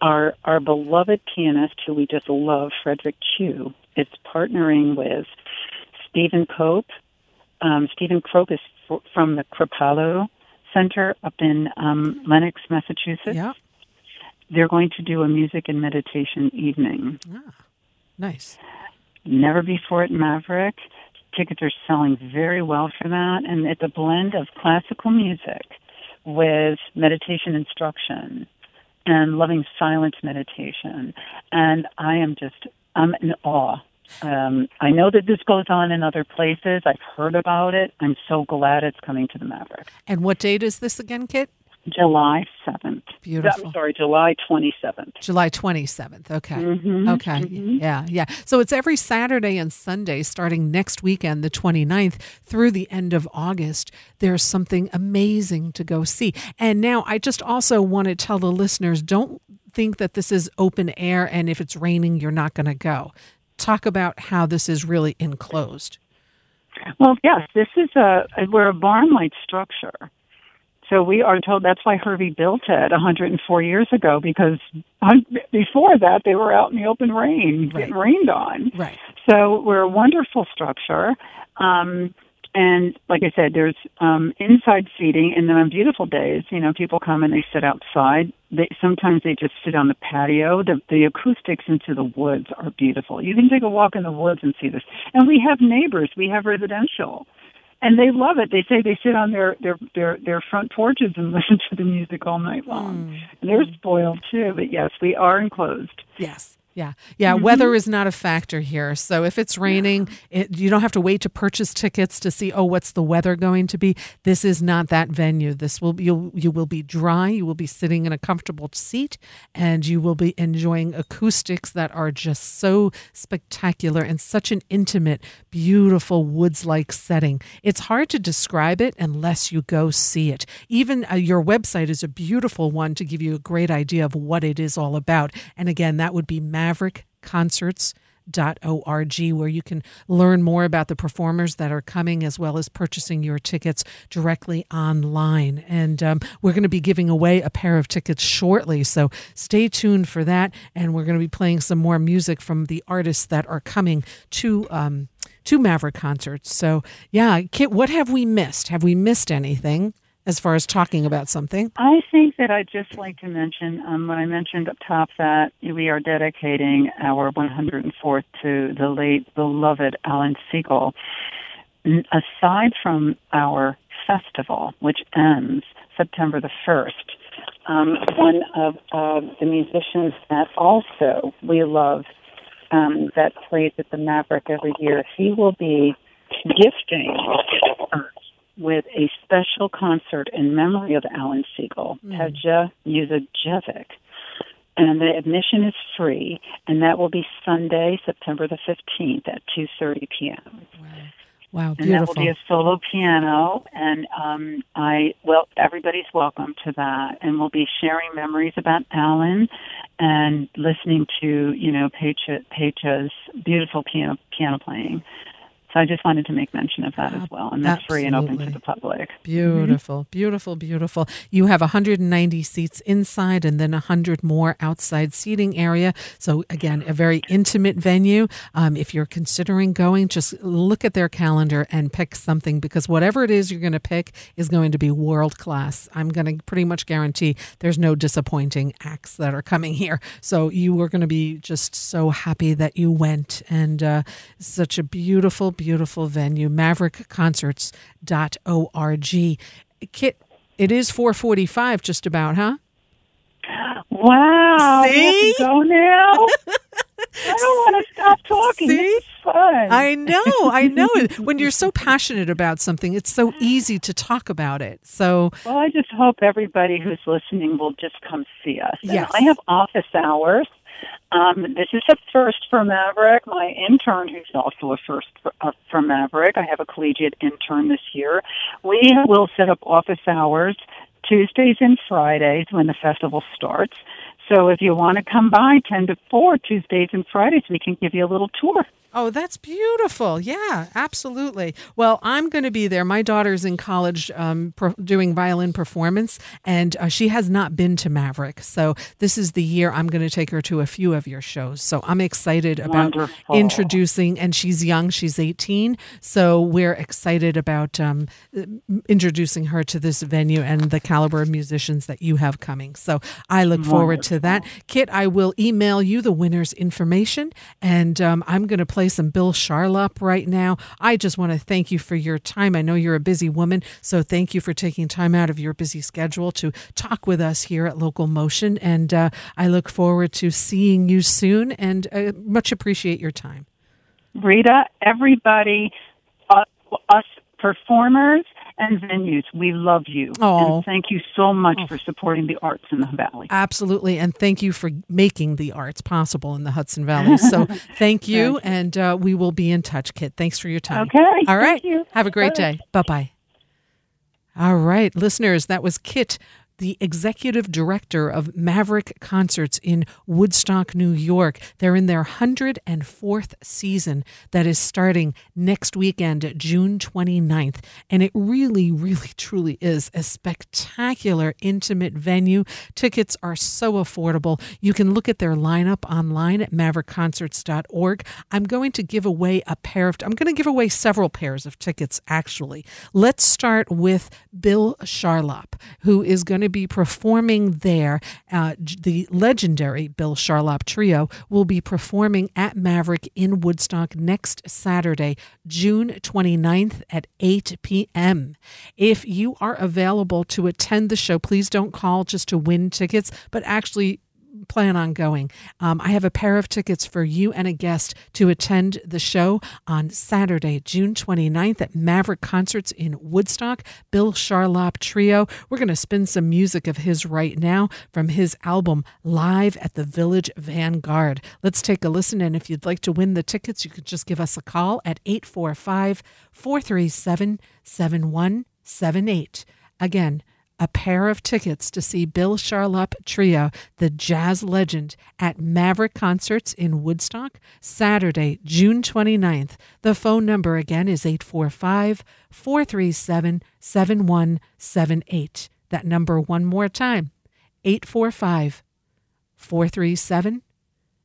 Our our beloved pianist, who we just love, Frederick Chiu, is partnering with Stephen Cope. Um, Stephen Cope is f- from the Kripalu Center up in um, Lenox, Massachusetts. Yeah. They're going to do a music and meditation evening. Nice. Never before at Maverick. Tickets are selling very well for that, and it's a blend of classical music with meditation instruction and loving silence meditation. And I am just, I'm in awe. Um, I know that this goes on in other places. I've heard about it. I'm so glad it's coming to the Maverick. And what date is this again, Kit? July 7th. Beautiful. I'm sorry, July 27th. July 27th. Okay. Mhm, Okay. Yeah. Yeah. So it's every Saturday and Sunday starting next weekend, the 29th, through the end of August. There's something amazing to go see. And now I just also want to tell the listeners don't think that this is open air and if it's raining, you're not going to go. Talk about how this is really enclosed. Well, yes, this is a we're a barn-like structure. So we are told that's why Hervey built it 104 years ago because before that they were out in the open rain, getting rained on. Right. So we're a wonderful structure. Um, and like I said, there's um, inside seating, and then on beautiful days, you know, people come and they sit outside. They sometimes they just sit on the patio. The the acoustics into the woods are beautiful. You can take a walk in the woods and see this. And we have neighbors. We have residential, and they love it. They say they sit on their their their, their front porches and <laughs> listen to the music all night long. Hmm. And they're spoiled too. But yes, we are enclosed. Yes. Yeah. Yeah. Weather is not a factor here. So if it's raining, it, you don't have to wait to purchase tickets to see, oh, what's the weather going to be? This is not that venue. This will be, you, you will be dry. You will be sitting in a comfortable seat and you will be enjoying acoustics that are just so spectacular and such an intimate, beautiful woods like setting. It's hard to describe it unless you go see it. Even uh, your website is a beautiful one to give you a great idea of what it is all about. And again, that would be Maverick Concerts where you can learn more about the performers that are coming as well as purchasing your tickets directly online. And um, we're going to be giving away a pair of tickets shortly, so stay tuned for that. And we're going to be playing some more music from the artists that are coming to. Um, to Maverick concerts. So, yeah, Kit, what have we missed? Have we missed anything? As far as talking about something? I think that I'd just like to mention um, when I mentioned up top that we are dedicating our 104th to the late beloved Alan Siegel. Aside from our festival, which ends September the 1st, um, one of uh, the musicians that also we love um, that plays at the Maverick every year, he will be gifting with a special concert in memory of Alan Siegel, mm. Muzijevic. And the admission is free, and that will be Sunday, September the 15th at 2.30 p.m. Wow. Wow, beautiful. And that will be a solo piano, and um, I well, everybody's welcome to that, and we'll be sharing memories about Alan, and listening to you know Pedja's beautiful piano piano playing. So I just wanted to make mention of that as well. And that's Absolutely. free and open to the public. Beautiful, mm-hmm. beautiful, beautiful. You have 190 seats inside and then 100 more outside seating area. So, again, a very intimate venue. Um, if you're considering going, just look at their calendar and pick something because whatever it is you're going to pick is going to be world class. I'm going to pretty much guarantee there's no disappointing acts that are coming here. So, you are going to be just so happy that you went. And uh, such a beautiful, beautiful beautiful venue, maverickconcerts.org. Kit, it is 445 just about, huh? Wow. See? go now? <laughs> I don't want to stop talking. See? fun. I know, I know. <laughs> when you're so passionate about something, it's so easy to talk about it. So, well, I just hope everybody who's listening will just come see us. Yes. I have office hours um, this is a first for Maverick. My intern, who's also a first for, uh, for Maverick, I have a collegiate intern this year. We will set up office hours Tuesdays and Fridays when the festival starts. So if you want to come by 10 to 4 Tuesdays and Fridays, we can give you a little tour. Oh, that's beautiful. Yeah, absolutely. Well, I'm going to be there. My daughter's in college um, pro- doing violin performance, and uh, she has not been to Maverick. So this is the year I'm going to take her to a few of your shows. So I'm excited about Wonderful. introducing, and she's young, she's 18. So we're excited about um, introducing her to this venue and the caliber of musicians that you have coming. So I look Wonderful. forward to that. Kit, I will email you the winner's information, and um, I'm going to play play some Bill Charlap right now. I just want to thank you for your time. I know you're a busy woman, so thank you for taking time out of your busy schedule to talk with us here at Local Motion. And uh, I look forward to seeing you soon and uh, much appreciate your time. Rita, everybody, uh, us performers, and venues. We love you. Oh. And thank you so much oh. for supporting the arts in the Valley. Absolutely. And thank you for making the arts possible in the Hudson Valley. So <laughs> thank you. and uh, we will be in touch, Kit. Thanks for your time. Okay. All right. You. Have a great day. Bye bye. All right, listeners, that was Kit the executive director of Maverick Concerts in Woodstock, New York. They're in their 104th season that is starting next weekend, June 29th. And it really, really, truly is a spectacular, intimate venue. Tickets are so affordable. You can look at their lineup online at maverickconcerts.org. I'm going to give away a pair of, I'm going to give away several pairs of tickets, actually. Let's start with Bill Charlap, who is going to be performing there. Uh, the legendary Bill Charlap Trio will be performing at Maverick in Woodstock next Saturday, June 29th at 8 p.m. If you are available to attend the show, please don't call just to win tickets, but actually plan on going. Um, I have a pair of tickets for you and a guest to attend the show on Saturday, June 29th at Maverick Concerts in Woodstock. Bill Charlap Trio. We're going to spin some music of his right now from his album Live at the Village Vanguard. Let's take a listen. And if you'd like to win the tickets, you could just give us a call at 845 437 7178. Again, a pair of tickets to see Bill Charlap Trio, the jazz legend, at Maverick Concerts in Woodstock, Saturday, June 29th. The phone number again is 845 437 7178. That number one more time 845 437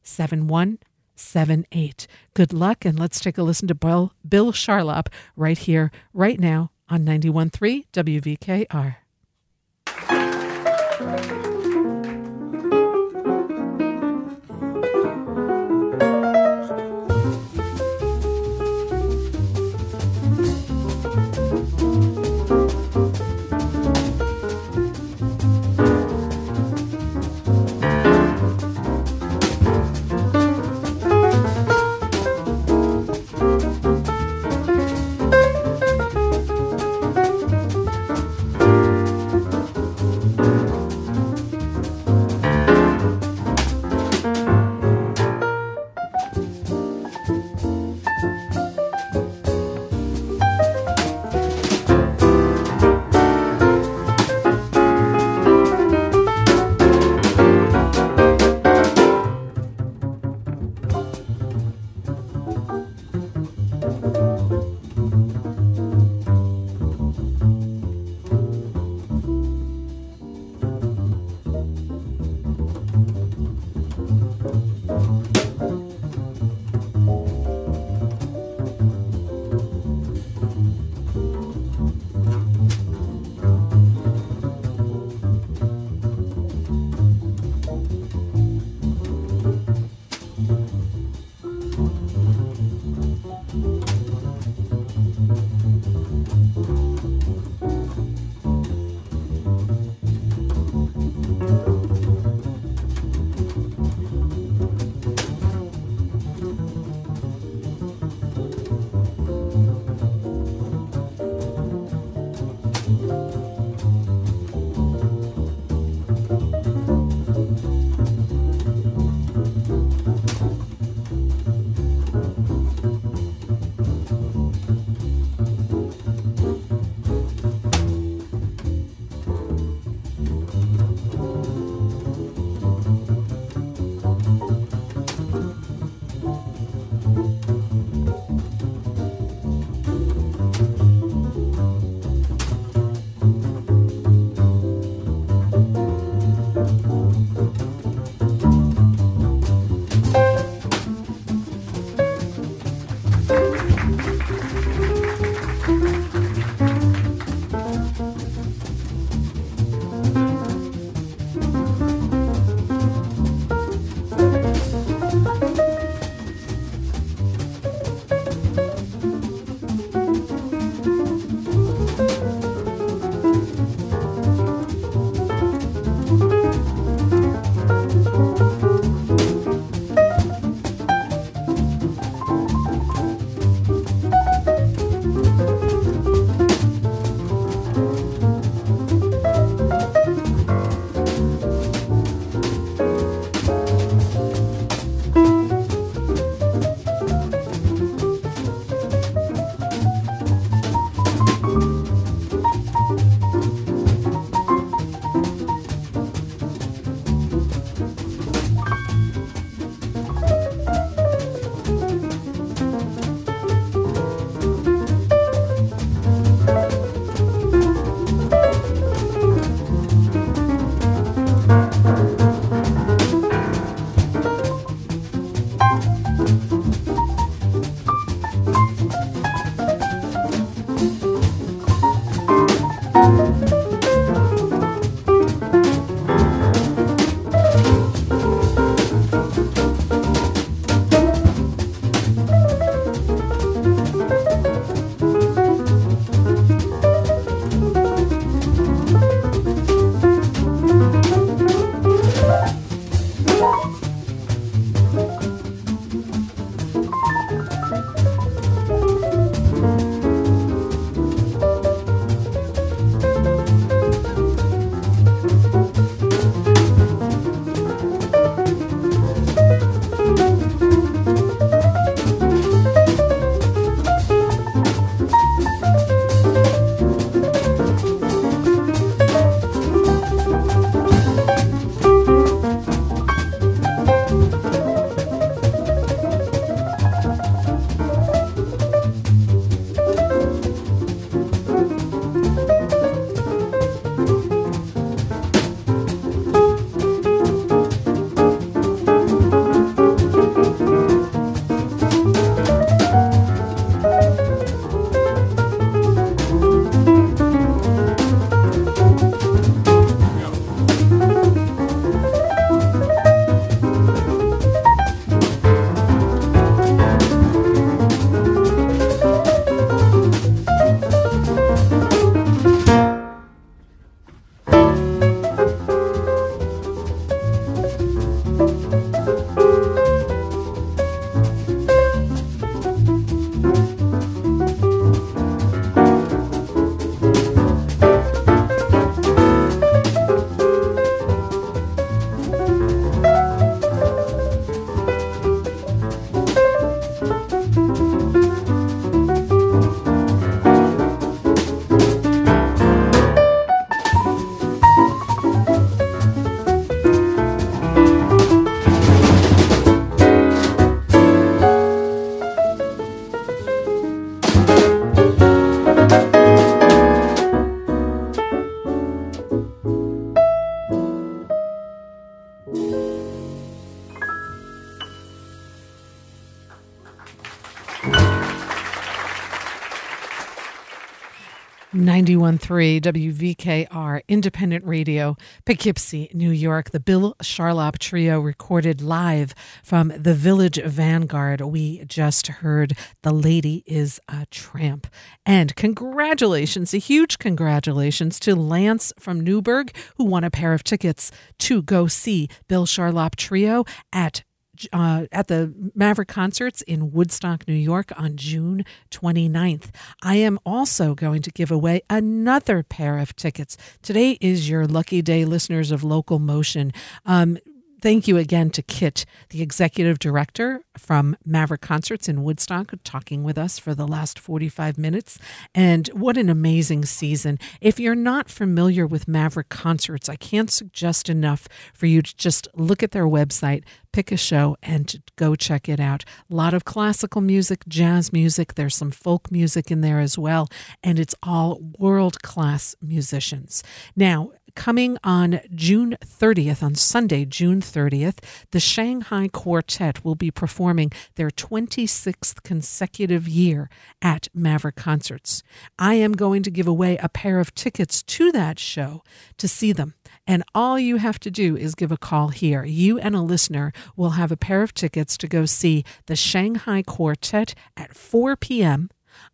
7178. Good luck, and let's take a listen to Bill, Bill Charlap right here, right now on 91.3 WVKR. Thank you. 91.3 WVKR Independent Radio, Poughkeepsie, New York. The Bill Charlap Trio recorded live from the Village Vanguard. We just heard The Lady is a Tramp. And congratulations, a huge congratulations to Lance from Newburgh, who won a pair of tickets to go see Bill Charlap Trio at uh, at the Maverick Concerts in Woodstock, New York on June 29th. I am also going to give away another pair of tickets. Today is your lucky day, listeners of Local Motion. Um, thank you again to Kit, the executive director from Maverick Concerts in Woodstock, talking with us for the last 45 minutes. And what an amazing season. If you're not familiar with Maverick Concerts, I can't suggest enough for you to just look at their website, pick a show, and go check it out. A lot of classical music, jazz music, there's some folk music in there as well, and it's all world class musicians. Now, coming on June 30th, on Sunday, June 30th, the Shanghai Quartet will be performing their 26th consecutive year at Maverick Concerts. I am going to give away a pair of tickets to that show to see them. And all you have to do is give a call here. You and a listener will have a pair of tickets to go see the Shanghai Quartet at 4 p.m.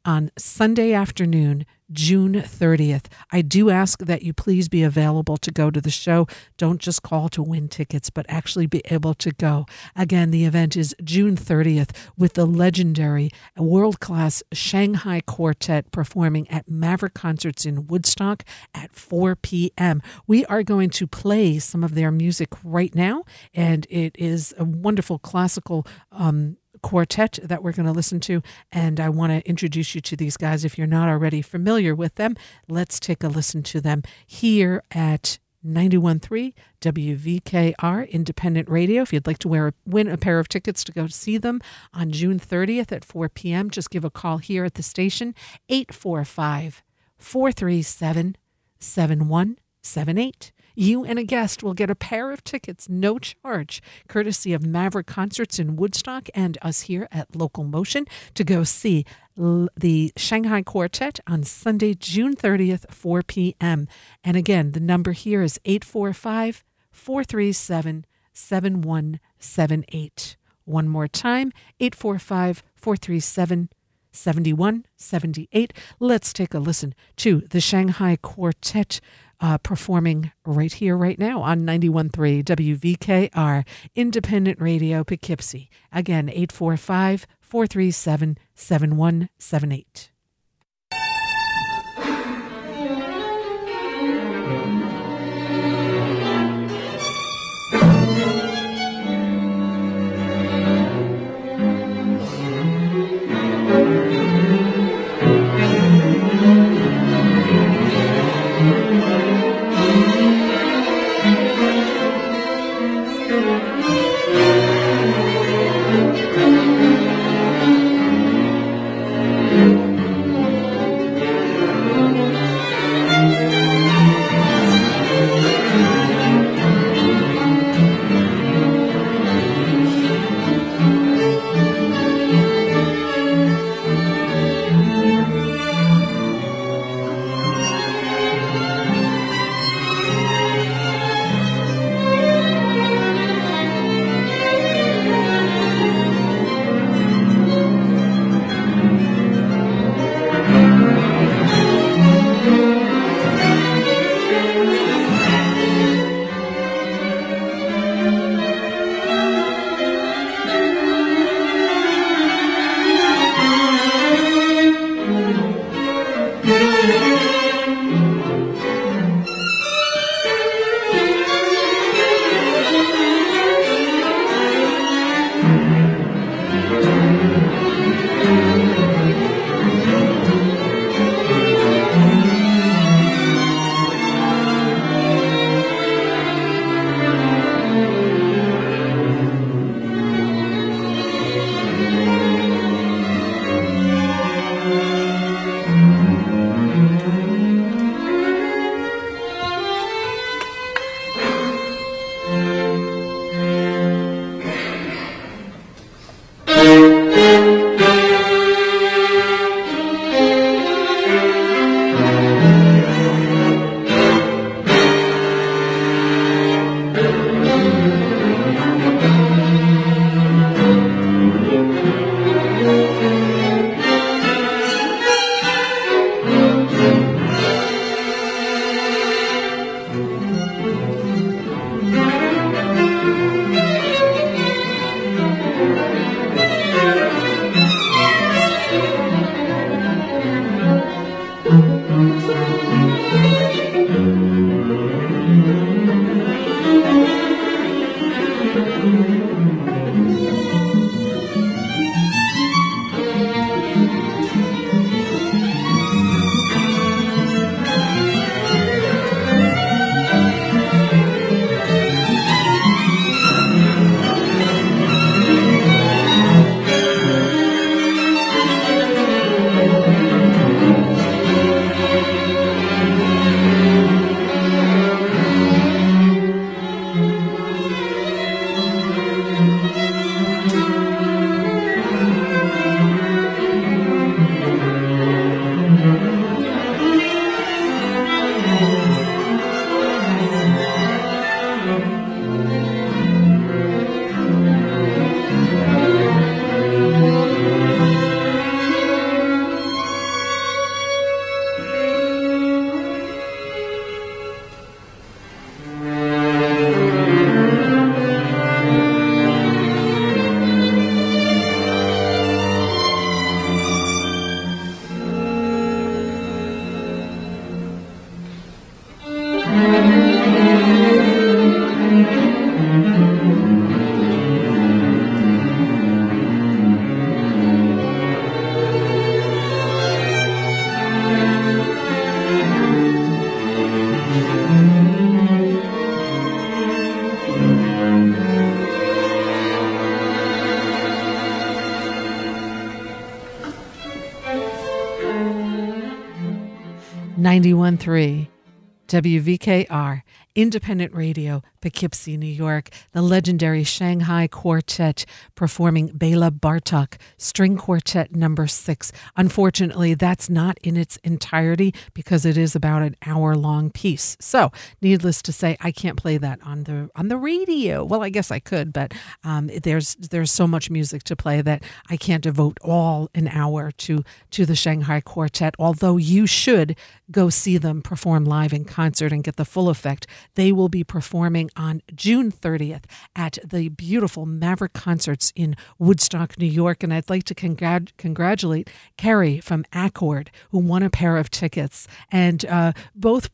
on Sunday afternoon, June 30th. I do ask that you please be available to go to the show. Don't just call to win tickets, but actually be able to go. Again, the event is June 30th with the legendary world class Shanghai Quartet performing at Maverick Concerts in Woodstock at 4 p.m. We are going to play some of their music right now, and it is a wonderful classical. Um, quartet that we're going to listen to. And I want to introduce you to these guys if you're not already familiar with them. Let's take a listen to them here at 91.3 WVKR Independent Radio. If you'd like to wear, win a pair of tickets to go see them on June 30th at 4 p.m., just give a call here at the station, 845 437 7178. You and a guest will get a pair of tickets, no charge, courtesy of Maverick Concerts in Woodstock and us here at Local Motion to go see the Shanghai Quartet on Sunday, June 30th, 4 p.m. And again, the number here is 845 437 7178. One more time, 845 437 7178. Let's take a listen to the Shanghai Quartet uh, performing right here, right now on 91.3 WVKR, Independent Radio, Poughkeepsie. Again, 845 437 7178. 91.3 WVKR, independent radio, Poughkeepsie, New York, the legendary Shanghai Quartet performing Bela Bartok, String Quartet number six. Unfortunately, that's not in its entirety because it is about an hour long piece. So, needless to say, I can't play that on the on the radio. Well, I guess I could, but um, there's there's so much music to play that I can't devote all an hour to to the Shanghai Quartet. Although you should go see them perform live in concert and get the full effect. They will be performing on June 30th at the beautiful Maverick Concerts in Woodstock, New York. And I'd like to congr- congratulate Carrie from Accord, who won a pair of tickets. And uh, both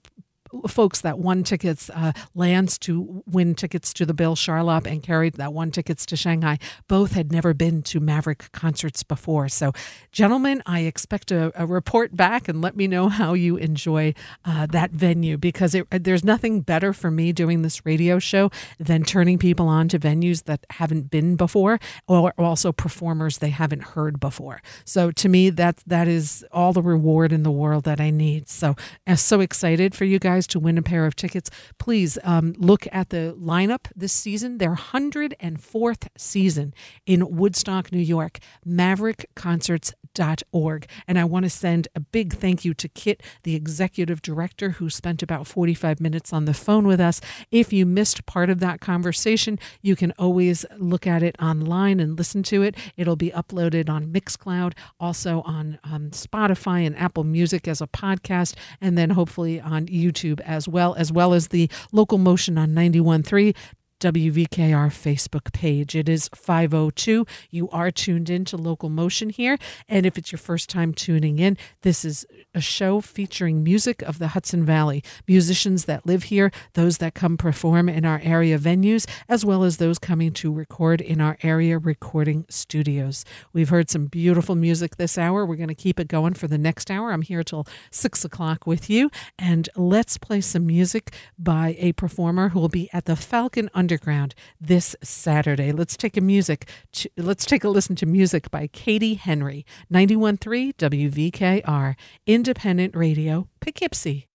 folks that won tickets, uh, Lance to win tickets to the Bill Charlap and Carrie that won tickets to Shanghai, both had never been to Maverick concerts before. So, gentlemen, I expect a, a report back and let me know how you enjoy uh, that venue because it, there's nothing better for me doing this radio show than turning people on to venues that haven't been before or also performers they haven't heard before. So, to me, that that is all the reward in the world that I need. So, I'm so excited for you guys to win a pair of tickets, please um, look at the lineup this season, their 104th season in Woodstock, New York, maverickconcerts.org. And I want to send a big thank you to Kit, the executive director, who spent about 45 minutes on the phone with us. If you missed part of that conversation, you can always look at it online and listen to it. It'll be uploaded on Mixcloud, also on um, Spotify and Apple Music as a podcast, and then hopefully on YouTube YouTube as well, as well as the local motion on 91.3 WVKR Facebook page. It is 502. You are tuned in to Local Motion here. And if it's your first time tuning in, this is a show featuring music of the Hudson Valley, musicians that live here, those that come perform in our area venues, as well as those coming to record in our area recording studios. We've heard some beautiful music this hour. We're going to keep it going for the next hour. I'm here till six o'clock with you. And let's play some music by a performer who will be at the Falcon Under Underground this Saturday. Let's take a music. To, let's take a listen to music by Katie Henry, 91.3 WVKR, Independent Radio, Poughkeepsie.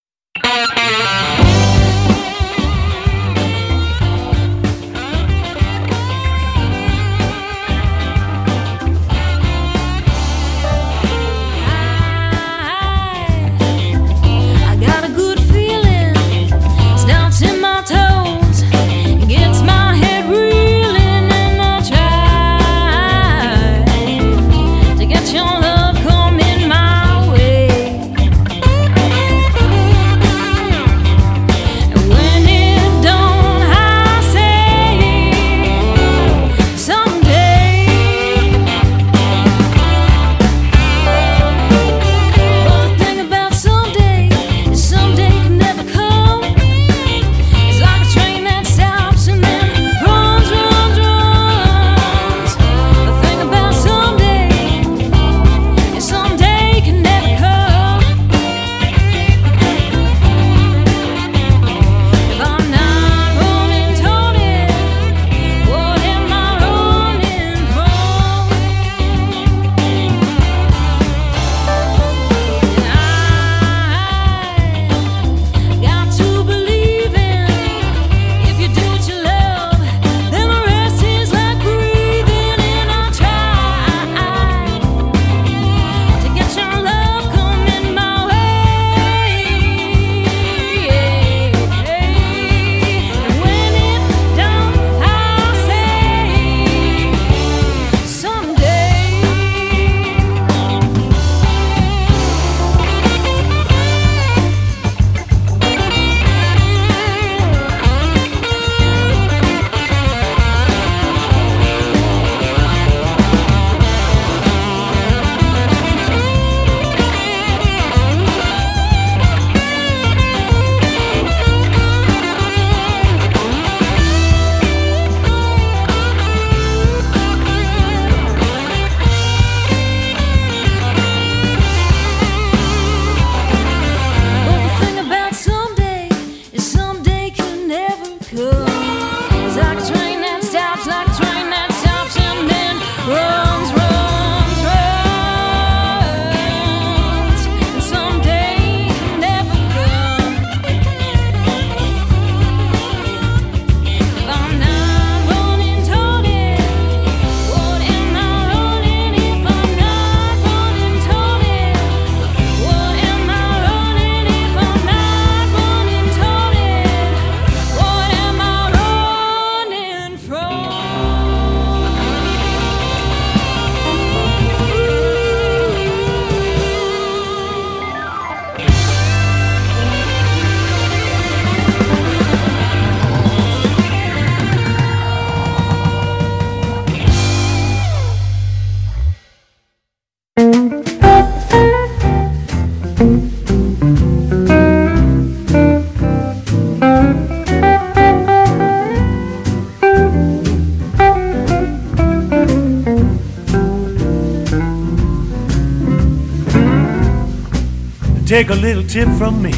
Take a little tip from me.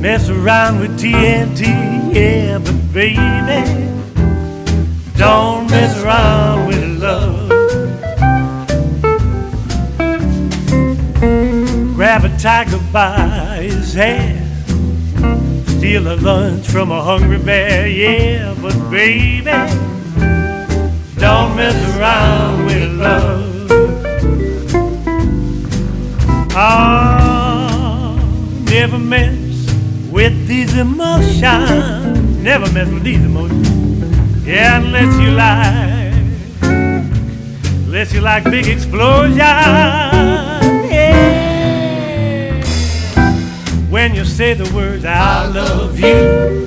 Mess around with TNT, yeah, but baby, don't mess around with love. Grab a tiger by his hair, steal a lunch from a hungry bear, yeah, but baby, don't mess around with love. Never mess with these emotions. Never mess with these emotions. Yeah, unless you like, unless you like big explosions. Yeah. When you say the words "I love you,"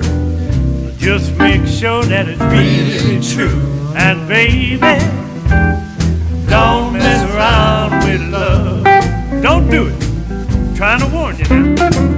just make sure that it's really true. And baby, don't mess around with love. Don't do it. I'm trying to warn you now.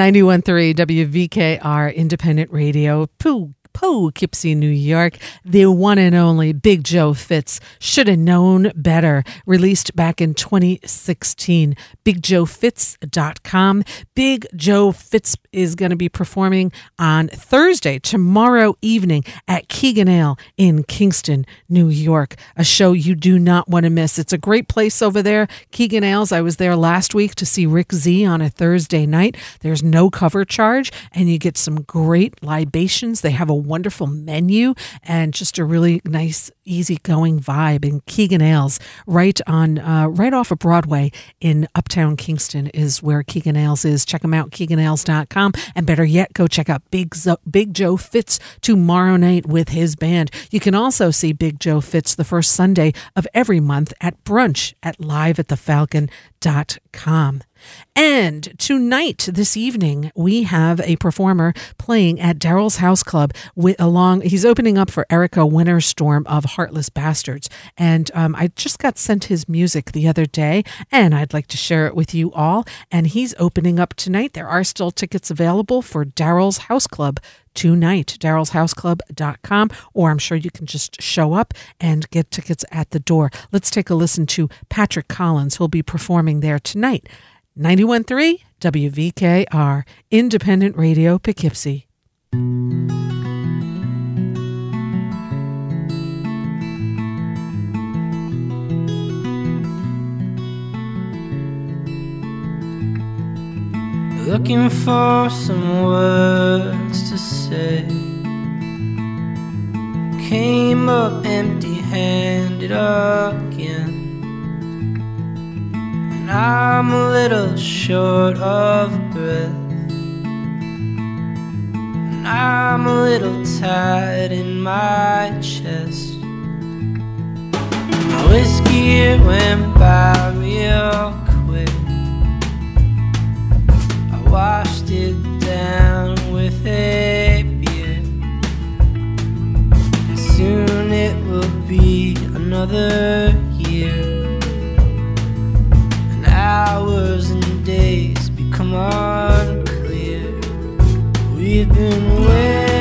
91.3 WVKR Independent Radio. Pooh. Poughkeepsie, New York, the one and only Big Joe Fitz should have known better. Released back in 2016. BigJoeFitz.com. Big Joe Fitz is going to be performing on Thursday, tomorrow evening at Keegan Ale in Kingston, New York. A show you do not want to miss. It's a great place over there. Keegan Ales. I was there last week to see Rick Z on a Thursday night. There's no cover charge, and you get some great libations. They have a wonderful menu and just a really nice, easygoing vibe. And Keegan Ales, right on, uh, right off of Broadway in Uptown Kingston, is where Keegan Ales is. Check them out, KeeganAles.com, and better yet, go check out Big Zo- Big Joe Fitz tomorrow night with his band. You can also see Big Joe Fitz the first Sunday of every month at brunch at liveatthefalcon.com. And tonight, this evening, we have a performer playing at Daryl's House Club with along. He's opening up for Erika Wennerstrom of Heartless Bastards, and um, I just got sent his music the other day, and I'd like to share it with you all. And he's opening up tonight. There are still tickets available for Daryl's House Club tonight darylshouseclub.com or i'm sure you can just show up and get tickets at the door let's take a listen to patrick collins who'll be performing there tonight 913 wvkr independent radio poughkeepsie Looking for some words to say. Came up empty handed again. And I'm a little short of breath. And I'm a little tired in my chest. My whiskey, it went by real quick. I washed it down with a beer. And soon it will be another year hours and days become unclear. We've been waiting.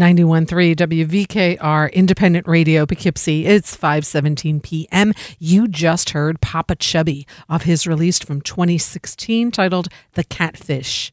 91.3 WVKR Independent Radio Poughkeepsie. It's 5:17 p.m. You just heard Popa Chubby off his release from 2016 titled The Catfish.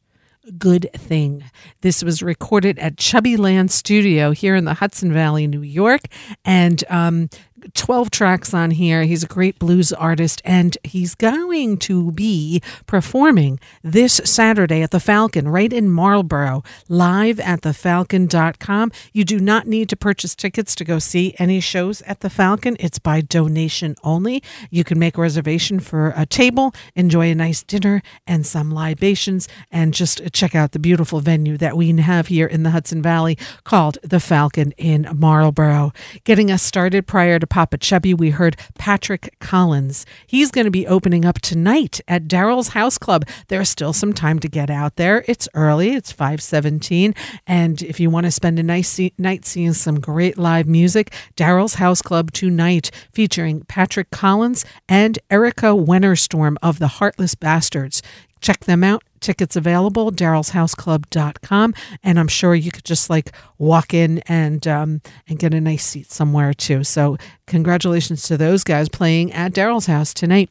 Good thing. This was recorded at Chubby Land Studio here in the Hudson Valley, New York, and um, 12 tracks on here. He's a great blues artist, and he's going to be performing this Saturday at the Falcon right in Marlborough, live at thefalcon.com. You do not need to purchase tickets to go see any shows at the Falcon. It's by donation only. You can make a reservation for a table, enjoy a nice dinner and some libations, and just check out the beautiful venue that we have here in the Hudson Valley called the Falcon in Marlborough. Getting us started prior to Popa Chubby, we heard Patrick Collins. He's going to be opening up tonight at Daryl's House Club. There's still some time to get out there. It's early. It's 517. And if you want to spend a nice se- night seeing some great live music, Daryl's House Club tonight featuring Patrick Collins and Erika Wennerstrom of the Heartless Bastards. Check them out. Tickets available, darylshouseclub.com. And I'm sure you could just like walk in and um, and get a nice seat somewhere too. So congratulations to those guys playing at Daryl's house tonight.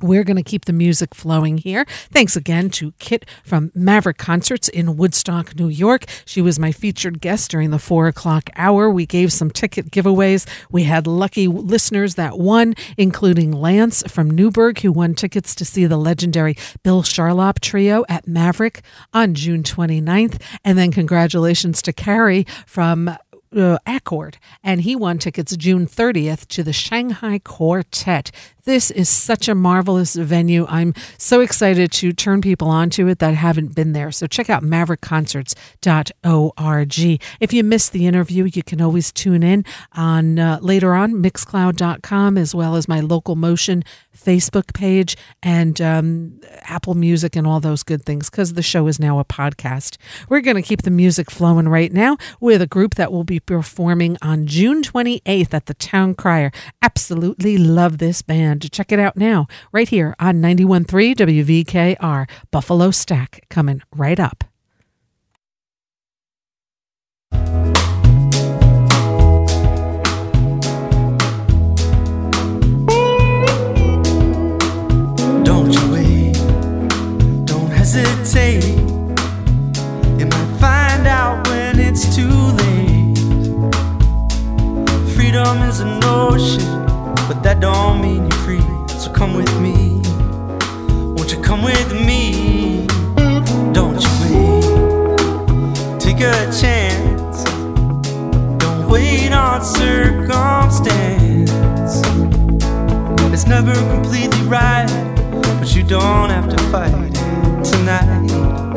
We're going to keep the music flowing here. Thanks again to Kit from Maverick Concerts in Woodstock, New York. She was my featured guest during the four o'clock hour. We gave some ticket giveaways. We had lucky listeners that won, including Lance from Newburgh, who won tickets to see the legendary Bill Charlap Trio at Maverick on June 29th. And then congratulations to Carrie from uh, Accord, and he won tickets June 30th to the Shanghai Quartet. This is such a marvelous venue. I'm so excited to turn people onto it that haven't been there. So check out maverickconcerts.org. If you missed the interview, you can always tune in on uh, later on mixcloud.com as well as my local motion Facebook page and um, Apple Music and all those good things because the show is now a podcast. We're going to keep the music flowing right now with a group that will be performing on June 28th at the Town Crier. Absolutely love this band. To check it out now, right here on 91.3 WVKR. Buffalo Stack coming right up. Don't you wait, don't hesitate. You might find out when it's too late. Freedom is an ocean, but that don't mean come with me, won't you come with me? Don't you wait, take a chance. Don't wait on circumstance. It's never completely right, but you don't have to fight tonight.